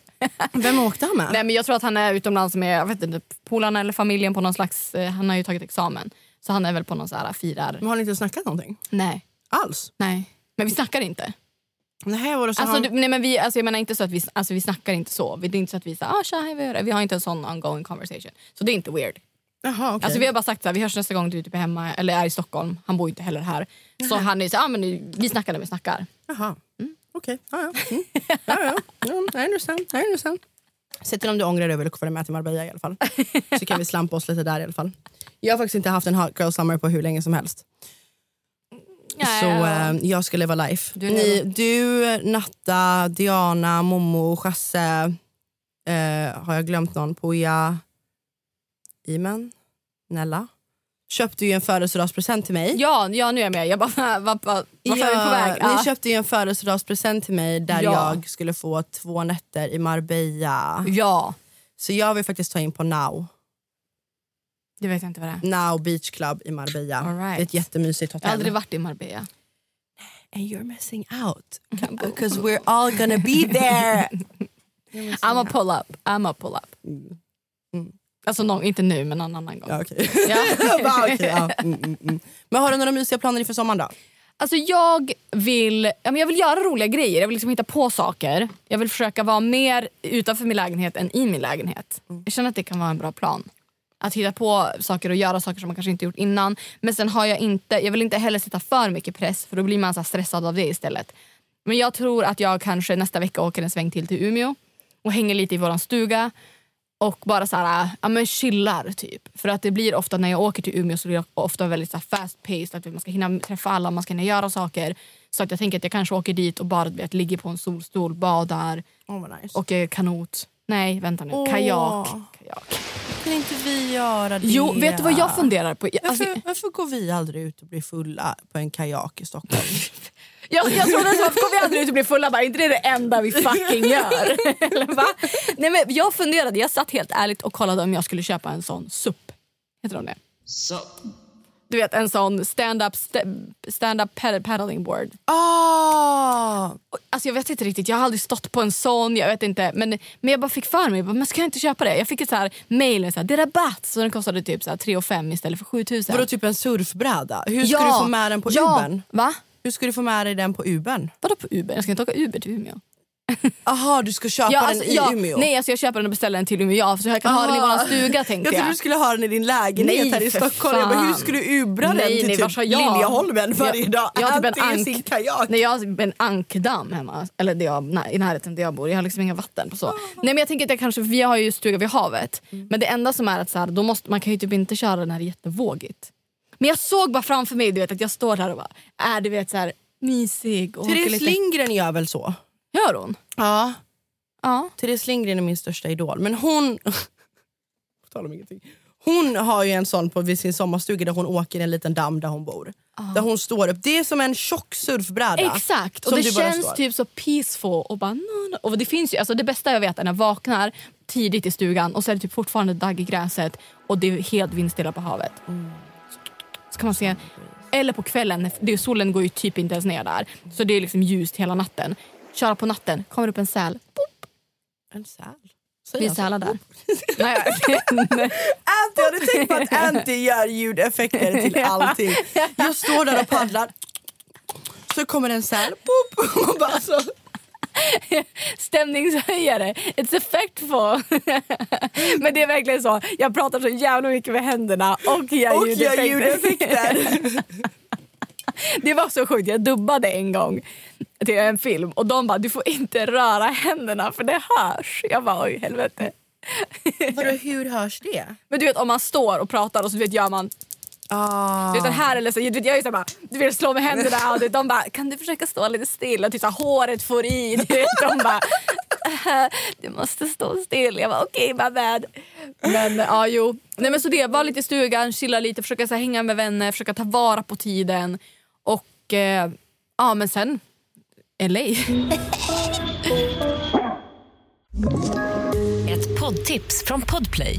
Vem åkte han med? Nej, men jag tror att han är utomlands med jag vet inte, polarna eller familjen på någon slags... eh, Han har ju tagit examen. Så han är väl på någon så här firar... Men har ni inte snackat någonting? Nej. Alls? Nej. Men vi snackar inte. Nej, var det så Alltså, han... du, nej, men vi, alltså, jag menar inte så att vi, alltså, vi snackar inte så. Det är inte så att vi säger ah, tja, hej, vad gör du?" Vi har inte en sån ongoing conversation. Så det är inte weird. Jaha, okej. Alltså, vi har bara sagt här, vi hörs nästa gång du typ är hemma eller är i Stockholm. Han bor ju inte heller här. Så han är så ah, men nu- vi snackar när vi snackar. Jaha. Okej. Ja, ja. Mm. ja, ja. ja. I understand. I understand. Se till om du ångrar dig och vill följa med till Marbella i alla fall. Så kan vi slampa oss lite där i alla fall. Jag har faktiskt inte haft en hot girl summer på hur länge som helst. Så eh, jag ska leva life. Du Ni, du, Natta, Diana, Momo, Chasse. Eh, har jag glömt någon? Poja, Imen, Nella. Köpte ju en födelsedagspresent till mig. Ja, ja, nu är jag med. Jag bara, vad, vad, vart är vi Ja, på väg? Ni Ja. köpte ju en födelsedagspresent till mig där Ja. jag skulle få två nätter i Marbella. ja, Så jag vill faktiskt ta in på Now. det vet jag inte vad det är. Now Beach Club i Marbella. All right. Det är ett jättemysigt Jag hotell. har aldrig varit i Marbella. And you're missing out. Because we're all gonna be there. I'm a pull up. I'm a pull up. Alltså någon, inte nu men någon annan gång. Ja, okej. Ja. Va, okej, ja. Mm, mm, mm. Men har du några mysiga planer inför sommaren då? Alltså jag vill, ja, men jag vill göra roliga grejer, jag vill liksom hitta på saker. Jag vill försöka vara mer utanför min lägenhet än i min lägenhet. Jag känner att det kan vara en bra plan. Att hitta på saker och göra saker som man kanske inte gjort innan. Men sen har jag inte, jag vill inte heller sätta för mycket press för då blir man så stressad av det istället. Men jag tror att jag kanske nästa vecka åker en sväng till till Umeå och hänger lite i våran stuga och bara så här, ja, men chillar. typ. För att det blir ofta när jag åker till Umeå så blir det ofta väldigt så fast paced. Att man ska hinna träffa alla, man ska hinna göra saker. Så att jag tänker att jag kanske åker dit och bara vet, ligger på en solstol, badar, Oh, nice. åker kanot. Nej, vänta nu. Åh. Kajak. Kajak. Kan inte vi göra det? Jo, vet du vad jag funderar på? Alltså, Varför, varför går vi aldrig ut och blir fulla på en kajak i Stockholm? jag, jag trodde så att går vi aldrig ut och blir fulla, bara, inte det är det enda vi fucking gör. Eller va? Nej, men jag funderade, jag satt helt ärligt och kollade om jag skulle köpa en sån SUP. Heter de det? Du vet en sån stand-up st- stand pad- paddling board. Ah! Och, Alltså jag vet inte riktigt, jag har aldrig stått på en sån. Jag vet inte, men, men jag bara fick för mig, men ska jag inte köpa det? Jag fick ett så här mail med så här, det är rabatt. Så den kostade typ så här 3 5 istället för 7 000. Vadå typ en surfbräda? Hur ska Ja, du få med den på ja. Ubern? Va? Hur ska du få med dig den på Ubern? Vadå på Uber? Jag ska inte åka Uber till Umeå. Aha, du ska köpa alltså, den i ja, Umeå? Nej, alltså jag köper den och beställer den till Umeå ja, så jag kan ha den i Aha. vår stuga tänkte Jag jag. trodde du skulle ha den i din lägenhet Nej, här i Stockholm. Jag bara, hur ska du ubra Nej, den till nej, typ jag? Liljeholmen varje dag? Jag har typ en ank- sin kajak. Nej, jag har typ en ankdamm hemma, eller det jag, nej, i närheten där jag bor. Jag har liksom inga vatten på så. Ah. Nej men jag tänker att jag kanske, vi har ju stuga vid havet. Mm. Men det enda som är att så här, då måste, man kan ju typ inte köra när det är jättevågigt. Men jag såg bara framför mig du vet, att jag står här och bara, är du vet så här mysig. Och Therese lite. Lindgren gör väl så? Gör hon? Ja. Ja. Therese Lindgren är min största idol. Men hon... Om ingenting. Hon har ju en sån på vid sin sommarstuga där hon åker i en liten damm där hon bor. Där hon står upp. Det är som en tjock surfbräda. Exakt, och det känns typ så peaceful. Och, bara, no, no. och det, finns ju, alltså det bästa jag vet är när jag vaknar tidigt i stugan och så är det typ fortfarande dagg i gräset och det är helt vindstilla på havet. Så kan man se, eller på kvällen, det, solen går ju typ inte ens ner där. Så det är liksom ljust hela natten. Köra på natten, kommer upp en säl. Boop, En säl? Säger är sälar där. Nej, Anty, har du tänkt på att Anty gör ljudeffekter till allting? Jag står där och paddlar. Så kommer en säl. Boop. Och bara så. Stämningshöjare. It's effectful. Men det är verkligen så. Jag pratar så jävla mycket med händerna och gör Och ljudeffekter. ljudeffekter. Det var så sjukt. Jag dubbade en gång till en film och de bara du får inte röra händerna för det hörs. Jag bara oj helvete. Vadå, hur hörs det? Men du vet om man står och pratar och så vet, gör man Vet, den här eller så, jag är så bara, du vill slå med händerna och de bara kan du försöka stå lite still och typ så här, håret får i. De bara "Äh, du måste stå still. Jag bara okej okay, my bad. Men ja jo. Nej, men så det var lite i stugan, chilla lite, försöka så här, hänga med vänner, försöka ta vara på tiden och eh, ja men sen LA. Ett poddtips från Podplay.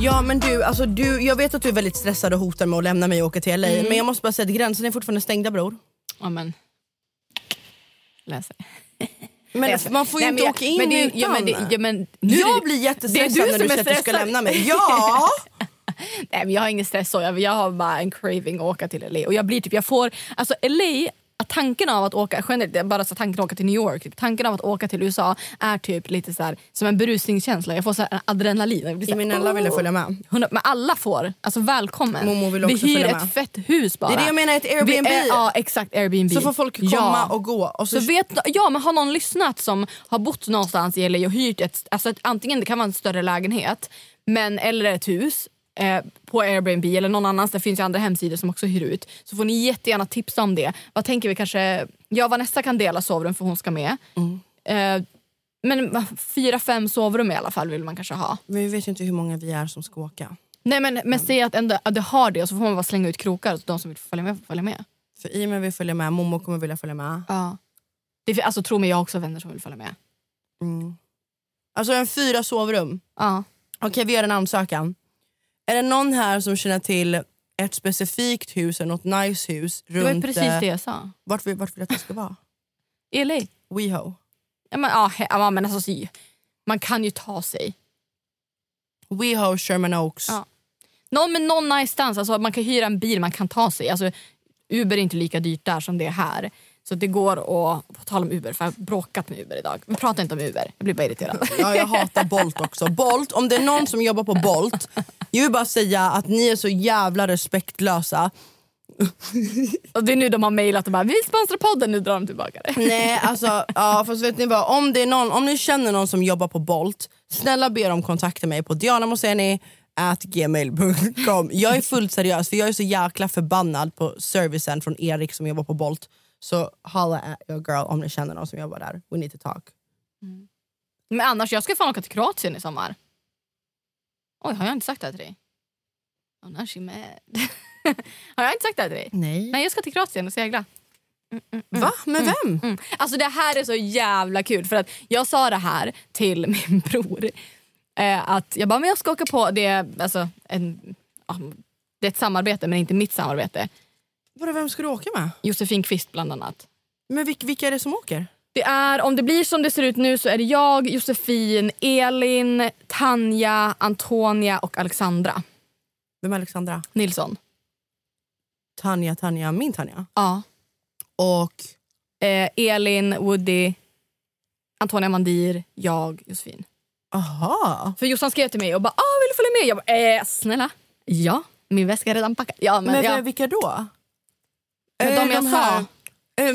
Ja men du, alltså du, jag vet att du är väldigt stressad och hotar med att lämna mig och åka till LA Mm. men jag måste bara säga att gränsen är fortfarande stängda bror. Ja, men. Läser. Men man får ju Nej, inte jag- åka in men det, utan. ja, men det, ja, men, nu jag blir jättestressad du när du säger att du ska lämna mig. Ja! Nej, men jag har ingen stress så. Jag, jag har bara en craving att åka till LA. Och jag blir typ, jag får, alltså LA, att tanken av att åka, generellt, bara så tanken att åka till New York, typ, tanken av att åka till USA är typ lite så här, som en berusningskänsla. Jag får så här, en adrenalin. Jag blir så här, Eminella ville "Åh." följa med. Men alla får. Alltså välkommen. Momo vill Vi också hyr följa ett med. fett hus bara. Det är det jag menar, ett Airbnb. Vi ja exakt Airbnb. Så får folk komma Ja. och gå. Och så, Så vet, ja, men har någon lyssnat som har bott någonstans i LA och hyrt ett, alltså ett, antingen det kan vara en större lägenhet men, eller ett hus eh, på Airbnb eller någon annanstans, det finns ju andra hemsidor som också hyr ut. Så får ni jättegärna tipsa om det. Vad tänker vi kanske, ja Vanessa kan dela sovrum för hon ska med. Mm. Eh, men fyra, fem sovrum i alla fall vill man kanske ha. men vi vet ju inte hur många vi är som ska åka. Nej men, men säg att ändå, att det har det och så får man bara slänga ut krokar så de som vill följa med får följa med. För i och med att vi följer med, Momo kommer vilja följa med. Ja. Det, är- alltså tro mig, jag har också vänner som vill följa med. Mm. Alltså en fyra sovrum. Ja. Okej vi gör en ansökan. Är det någon här som känner till ett specifikt hus eller något nice hus Det var runt... precis eh, det jag sa. Vart vill, vart vill du att det ska vara? LA. WeHo. Ja, men, ja, he- ja, men alltså, man kan ju ta sig. WeHo, Sherman Oaks. Ja. Någon med någon nice stans, alltså, man kan hyra en bil man kan ta sig. Alltså, Uber är inte lika dyrt där som det är här. Så det går att, på tal om Uber, för jag har bråkat med Uber idag. Vi pratar inte om Uber, jag blir bara irriterad. Ja, jag hatar Bolt också. Bolt, om det är någon som jobbar på Bolt, jag vill bara säga att ni är så jävla respektlösa. Och det är nu de har mejlat och bara vi sponsrar podden, nu drar de tillbaka det. Nej, alltså, ja, fast vet ni vad? Om, det är någon, om ni känner någon som jobbar på Bolt, snälla be dem kontakta mig på dianamoseni.gmail.com. Jag är fullt seriös för jag är så jäkla förbannad på servicen från Erik som jobbar på Bolt. Så holla at your girl om ni känner någon som jobbar där. We need to talk. Men annars, jag ska fan åka till Kroatien i sommar. Oj, har jag inte sagt det här till dig? Now she mad. har jag inte sagt det här till dig? Nej. Nej, jag ska till Kroatien och segla. Va? Med vem? Mm. Alltså det här är så jävla kul för att jag sa det här till min bror. Eh, att jag bara, men jag ska åka på, det är, alltså, en, ja, det är ett samarbete men inte mitt samarbete. Vadå, vem ska du åka med? Josefin Kvist bland annat. Men vilka, vilka är det som åker? Det är, om det blir som det ser ut nu så är det jag, Josefin, Elin, Tanja, Antonia och Alexandra Vem är Alexandra? Nilsson. Tanja, Tanja, min Tanja. Ja. Och Eh, Elin, Woody, Antonia Mandir, jag, Josefin. aha. För Jossan skrev till mig och bara ah, “vill du följa med?” Jag bara eh, “snälla, ja, min väska är redan packad”. Ja, men, Men, ja. vilka då? Men Eh, de jag de här- sa.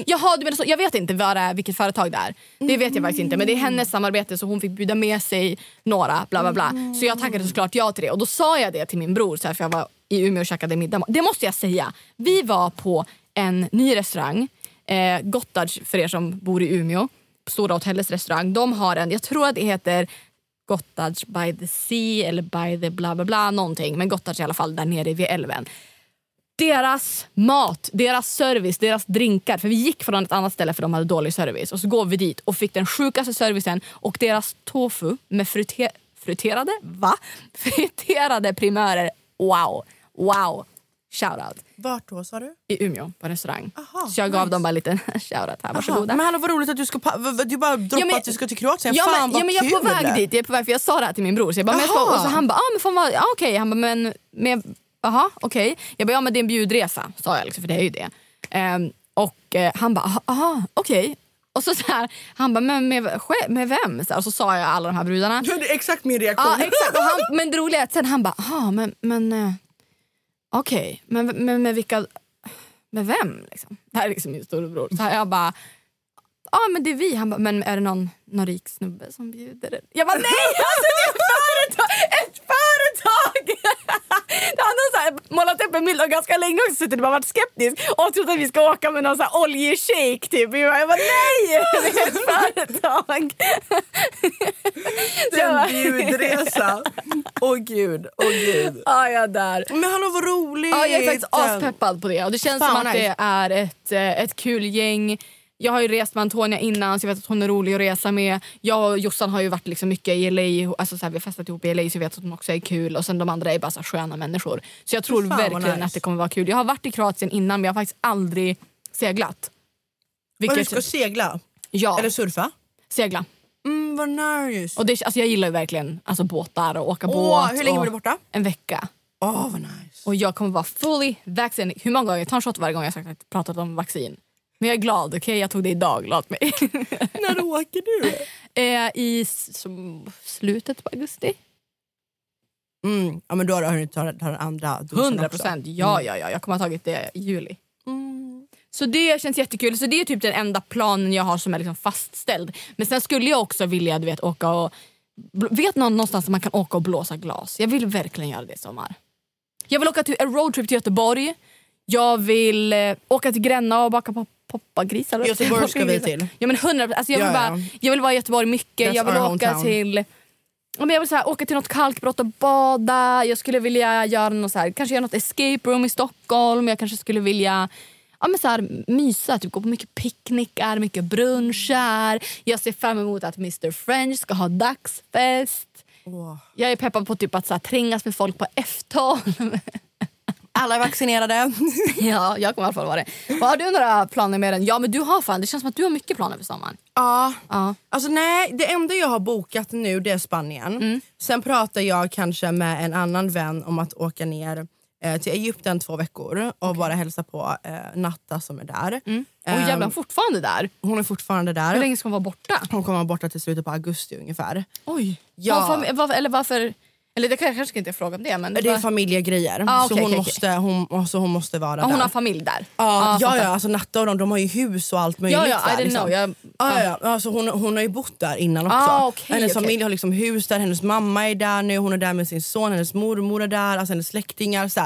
Jaha, du menar så. Jag vet inte vad det är, vilket företag det är. Det vet jag faktiskt inte. Men det är hennes samarbete så hon fick bjuda med sig några. Bla, bla, bla. Så jag tackade såklart ja till det. Och då sa jag det till min bror så här, för jag var i Umeå och käkade middag. Det måste jag säga. Vi var på en ny restaurang. Eh, Gottards för er som bor i Umeå. Stora hotellets restaurang. De har en, jag tror att det heter Gottards by the sea eller by the bla bla bla någonting. Men Gottards i alla fall där nere vid älven deras mat, deras service, deras drinkar. För vi gick från ett annat ställe för de hade dålig service. Och så går vi dit och fick den sjukaste servicen. Och deras tofu med frite friterade, va? Friterade primörer. Wow, wow. Shoutout. Vart då sa du? I Umeå på restaurang. Aha, så jag gav nice. dem bara en liten shoutout här. Varsågoda. Men hallå vad roligt att du ska... Du bara droppar Ja, men- att du ska till Kroatien. Ja, Fan men, vad ja, men jag är på väg dit. Jag är på väg, för jag sa det här till min bror. Så jag bara, men jag ska, och så han bara, ah, men fan vad, ja, okej. Han bara, men, men jaha, okej. Jag bara, ja men det är en bjudresa, sa jag liksom, för det är ju det. Ehm, och eh, han bara, "Aha, aha, okej. Och så, så här, han bara, men med, med vem? Så här, och så sa jag alla de här brudarna. Det är exakt min reaktion. Ja, exakt. Han, men det roliga är att sen han bara, aha, men, men eh, okej, men, men med vilka, med vem? Liksom? Det här är liksom min storebror. Så här, jag bara, ja men det är vi. Han bara, men är det någon, någon rik snubbe som bjuder? Jag bara, nej! Alltså det är företag! Ett målat upp en bild och ganska länge också suttit och bara varit skeptisk och trott att vi ska åka med någon här oljeshake typ. Och jag bara nej! Det är ett företag. Så jag bara- En bjudresa. Åh gud, åh gud. Ja, jag är där. Men hallå vad roligt! Ja, jag är faktiskt aspeppad på det. Och det känns Fan, som att nice. det är ett, eh, ett kul gäng. Jag har ju rest med Antonia innan så jag vet att hon är rolig att resa med. Jag och Jossan har ju varit liksom mycket i LA, alltså så här, vi har festat ihop i LA så jag vet att hon också är kul. Och sen de andra är bara så här sköna människor. Så jag tror Fan, verkligen nice. att det kommer vara kul. Jag har varit i Kroatien innan men jag har faktiskt aldrig seglat. Vad, du Vilket, ska segla? ja, Eller surfa? segla. Mm, vad nice. Och det, alltså jag gillar ju verkligen alltså båtar och åka Åh, båt. hur länge och var du borta? En vecka. Åh vad nice. Och jag kommer vara fully vaccinated. Hur många gånger? Jag tar en shot varje gång jag sagt pratat om vaccin. Men jag är glad, okej? Jag tog det idag, låt mig. När åker du? eh, I som slutet på augusti. Mm. Ja, men då har du hunnit ta, ta den andra dosen 100 också. procent. Ja, ja, ja. Jag kommer ha tagit det i juli. Så det känns jättekul. Så det är typ den enda planen jag har som är liksom fastställd. Men sen skulle jag också vilja du vet, åka och... Vet någon någonstans där man kan åka och blåsa glas? Jag vill verkligen göra det i sommar. Jag vill åka till en roadtrip till Göteborg. Jag vill eh, åka till Gränna och baka pop poppagrisar. Göteborg ska vi till. Ja, men 100, alltså jag, vill Ja, ja. bara, jag vill vara i Göteborg mycket. That's jag vill åka till... Men jag vill så här, åka till något kalkbrott och bada. Jag skulle vilja göra något så här, kanske göra något escape room i Stockholm. Jag kanske skulle vilja ja, men så här, mysa, typ, gå på mycket picknickar, mycket brunchar. Jag ser fram emot att Mr French ska ha dagsfest. Åh. Jag är peppad på typ att så här, trängas med folk på F12. Alla är vaccinerade. ja, jag kommer i alla fall vara det. Vad har du några planer med den? Ja, men du har fan, det känns som att du har mycket planer för sommaren. ja. Ja. Alltså nej, det enda jag har bokat nu det är Spanien. Mm. Sen pratar jag kanske med en annan vän om att åka ner eh, till Egypten två veckor och bara hälsa på eh, Natta som är där. Mm. Och Ehm, jävlar, fortfarande där. hon är fortfarande där. Hur länge ska hon vara borta? Hon kommer vara borta till slutet på augusti ungefär. Oj. Ja. Varför, varför, eller varför... Eller det kanske ska inte jag fråga om det. Men Det är var- familjegrejer. Ah, så okej, hon, okej, måste, hon, alltså hon måste vara ja, där. hon har familj där. Ja, ja, fattar. ja, alltså Natta och de, de har ju hus och allt möjligt. Ja, ja, I där, didn't liksom. know. Jag, Ja, ja, ja. Alltså hon, hon har ju bott där innan också. Ah, okej, hennes familj har liksom hus där, hennes mamma är där nu, hon är där med sin son, hennes mormor är där, alltså hennes släktingar. Så.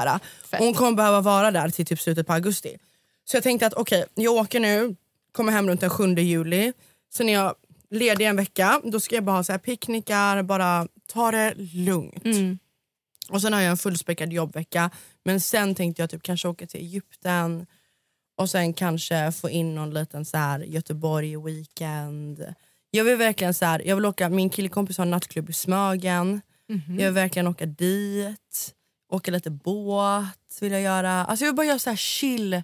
Fett. Hon kommer behöva vara där till typ slutet på augusti. Så jag tänkte att okej, jag åker nu, kommer hem runt den 7 juli. Sen är jag ledig en vecka, då ska jag bara ha så här picknickar, bara ta det lugnt. Mm. Och sen har jag en fullspäckad jobbvecka. Men sen tänkte jag typ kanske åka till Egypten och sen kanske få in någon liten så här Göteborg weekend. Jag vill verkligen så här, jag vill åka, min killkompis har en nattklubb i Smögen. Jag vill verkligen åka dit. Åka lite båt vill jag göra. Alltså jag vill bara göra så här chill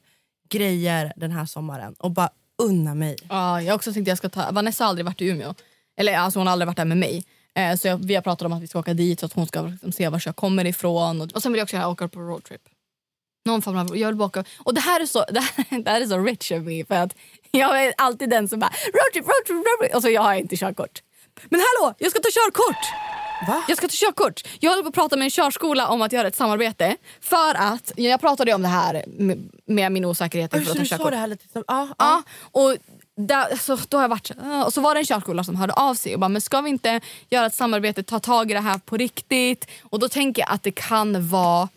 grejer den här sommaren och bara unna mig. ja, jag också tänkt att jag ska ta... Vanessa har aldrig varit i Umeå. Eller alltså hon har aldrig varit där med mig. Eh, så jag, vi har pratat om att vi ska åka dit så att hon ska liksom, se var jag kommer ifrån. Och, och sen vill jag också åka på roadtrip. Någon form av, jag vill åka. Och det här är så, det här, det här är så rich of me för att jag är alltid den som bara roadtrip, roadtrip, roadtrip. Och så jag har inte körkort. Men hallå, jag ska ta körkort! Va? Jag ska ta körkort. Jag håller på att prata med en körskola om att göra ett samarbete. För att, jag pratade om det här med, med min osäkerhet inför Så att ta du sa körkort. det här lite som, ja, Ja, och där, så då har jag varit, och så var det en körskola som hörde av sig och bara, men ska vi inte göra ett samarbete, ta tag i det här på riktigt? Och då tänker jag att det kan vara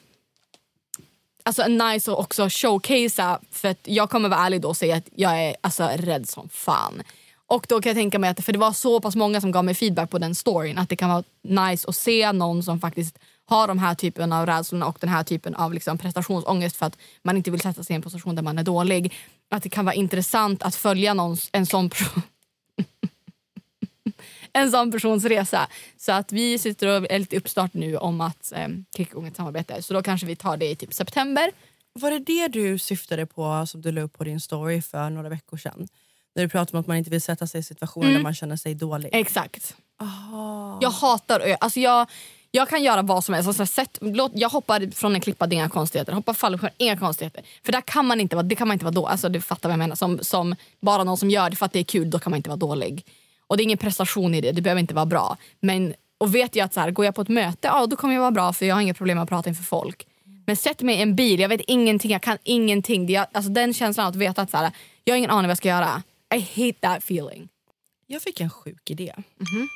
alltså, nice att också showcasea, för att jag kommer vara ärlig då och säga att jag är alltså, rädd som fan. Och då kan jag tänka mig att, för det var så pass många som gav mig feedback på den storyn, att det kan vara nice att se någon som faktiskt har de här typen av rädslorna och den här typen av liksom prestationsångest för att man inte vill sätta sig i en position där man är dålig. Att det kan vara intressant att följa någons, en sån person en sån persons resa. Så att vi sitter och är lite uppstart nu om att eh, kicka igång ett samarbete. Så då kanske vi tar det i typ september. Var det det du syftade på som du la upp på din story för några veckor sedan? När du pratade om att man inte vill sätta sig i situationer Mm. där man känner sig dålig. Exakt. Aha. Jag hatar ö. Alltså jag, jag kan göra vad som helst. Alltså sätt, låt, jag hoppar från en klippa, det är inga konstigheter. Hoppar fallskärm, inga konstigheter. För där kan man inte vara, det kan man inte vara då. Alltså du fattar vad jag menar. Som, som bara någon som gör det för att det är kul, då kan man inte vara dålig. Och det är ingen prestation i det, det behöver inte vara bra. Men, och vet jag att så här, går jag på ett möte, ja då kommer jag vara bra för jag har inga problem med att prata inför folk. Men sätt mig i en bil, jag vet ingenting, jag kan ingenting. Det, jag, alltså den känslan att veta att så här, jag har ingen aning vad jag ska göra. I hate that feeling. Jag fick en sjuk idé. Mhm.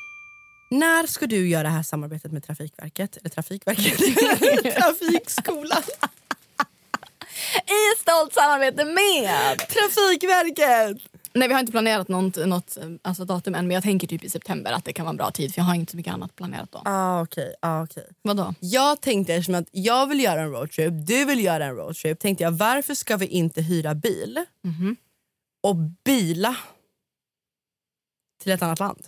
När ska du göra det här samarbetet med Trafikverket? Eller Trafikverket? Trafikskolan. I stolt samarbete med... Trafikverket! Nej vi har inte planerat något, något alltså, datum än men jag tänker typ i september att det kan vara en bra tid för jag har inte så mycket annat planerat då. Ah, okay, ah, okay. Vadå? Jag tänkte eftersom att jag vill göra en roadtrip, du vill göra en roadtrip, tänkte jag varför ska vi inte hyra bil Mhm. och bila till ett annat land?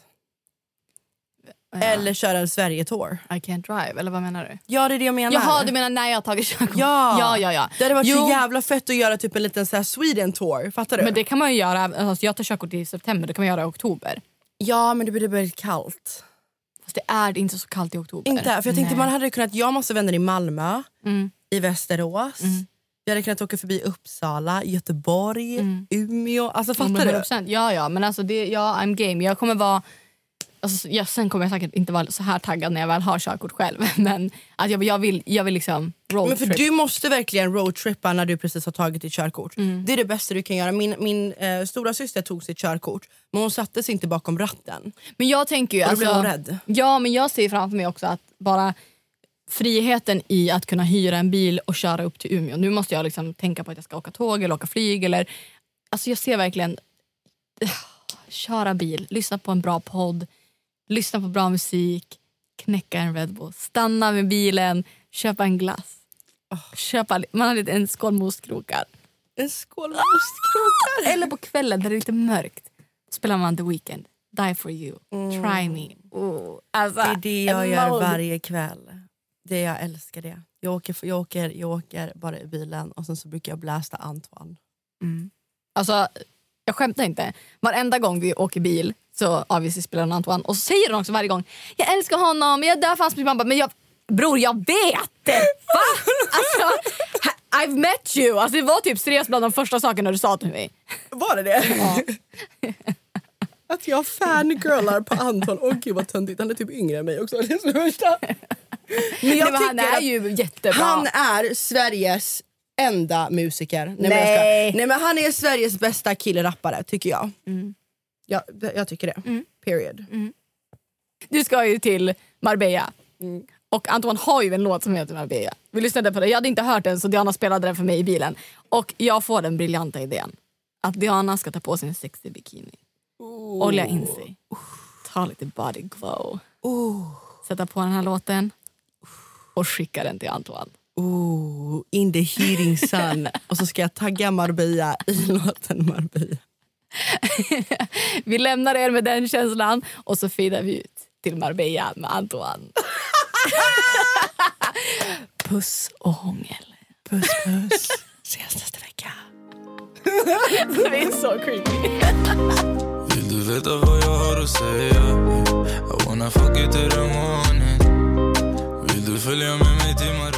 Eller köra en Sverige-tour. I can't drive, eller vad menar du? Ja det är det jag menar. Jaha du menar när jag har tagit körkort? Ja. ja, ja, ja. Det hade varit Jo. så jävla fett att göra typ en liten så här Sweden tour. Fattar du? Men det kan man ju göra, alltså, jag tar körkort i september, det kan man göra i oktober. Ja men det blir väldigt kallt. Fast det är inte så kallt i oktober. Inte, för jag tänkte Nej. man hade kunnat, jag massa vänner i Malmö, Mm. i Västerås. Vi hade kunnat åka förbi Uppsala, Göteborg, Umeå. Alltså fattar du? 100%. Ja, ja, men alltså det, ja, I'm game. Jag kommer vara... Alltså, ja, sen kommer jag säkert inte vara så här taggad när jag väl har körkort själv. Men att jag, jag, vill, jag vill liksom roadtrip. Men för du måste verkligen roadtrippa när du precis har tagit ditt körkort. Mm. Det är det bästa du kan göra. Min, min eh, stora syster tog sitt körkort men hon satte sig inte bakom ratten. Men jag tänker ju... Och då Alltså, blev hon rädd. Ja, men jag ser framför mig också att bara friheten i att kunna hyra en bil och köra upp till Umeå. Nu måste jag liksom tänka på att jag ska åka tåg eller åka flyg. Eller, alltså jag ser verkligen... Köra bil, lyssna på en bra podd, lyssna på bra musik, knäcka en Red Bull, stanna med bilen, köpa en glass. Köpa, man har lite, en skål med ostkrokar. En skål med ostkrokar. Eller på kvällen när det är lite mörkt spelar man The Weeknd. Die for you, try me. Oh, alltså, Det är det jag gör mode. varje kväll. Det Jag älskar det. Jag åker, jag, åker, jag åker bara i bilen och sen så brukar jag blästa Antoine. Alltså, jag skämtar inte. Varenda gång vi åker bil så obviously spelar den Antoine. Och så säger den också varje gång jag älskar honom, jag dör för hans mamma. Men jag, bror jag vet! Va? Alltså, I've met you. Alltså, det var typ seriöst bland de första sakerna du sa till mig. Var det det? Att jag fangirlar på Anton. Åh gud vad töntigt. Han är typ yngre än mig också. Det är så värsta. Men Nej, jag men han är att ju jättebra. Han är Sveriges enda musiker. Nej, Men Nej. jag ska. Nej men han är Sveriges bästa killrappare tycker jag. Ja, jag tycker det. Period. Du ska ju till Marbella. Och Antoine har ju en låt som heter Marbella. Vi lyssnade på det. Jag hade inte hört den så Diana spelade den för mig i bilen. Och jag får den briljanta idén. Att Diana ska ta på sig en sexig bikini. Olja in sig. Ta lite body glow. Sätta på den här låten. Och skicka den till Antoine. Ooh, in the heating sun. och så ska jag tagga Marbella i låten Marbella. Vi lämnar er med den känslan och så fejdar vi ut till Marbella med Antoine. Puss och hångel. Puss puss. Ses nästa vecka. Vi är så creepy. Vill du veta vad jag har att säga? I wanna fuck you till the morning Vill du följa med mig till Marbella?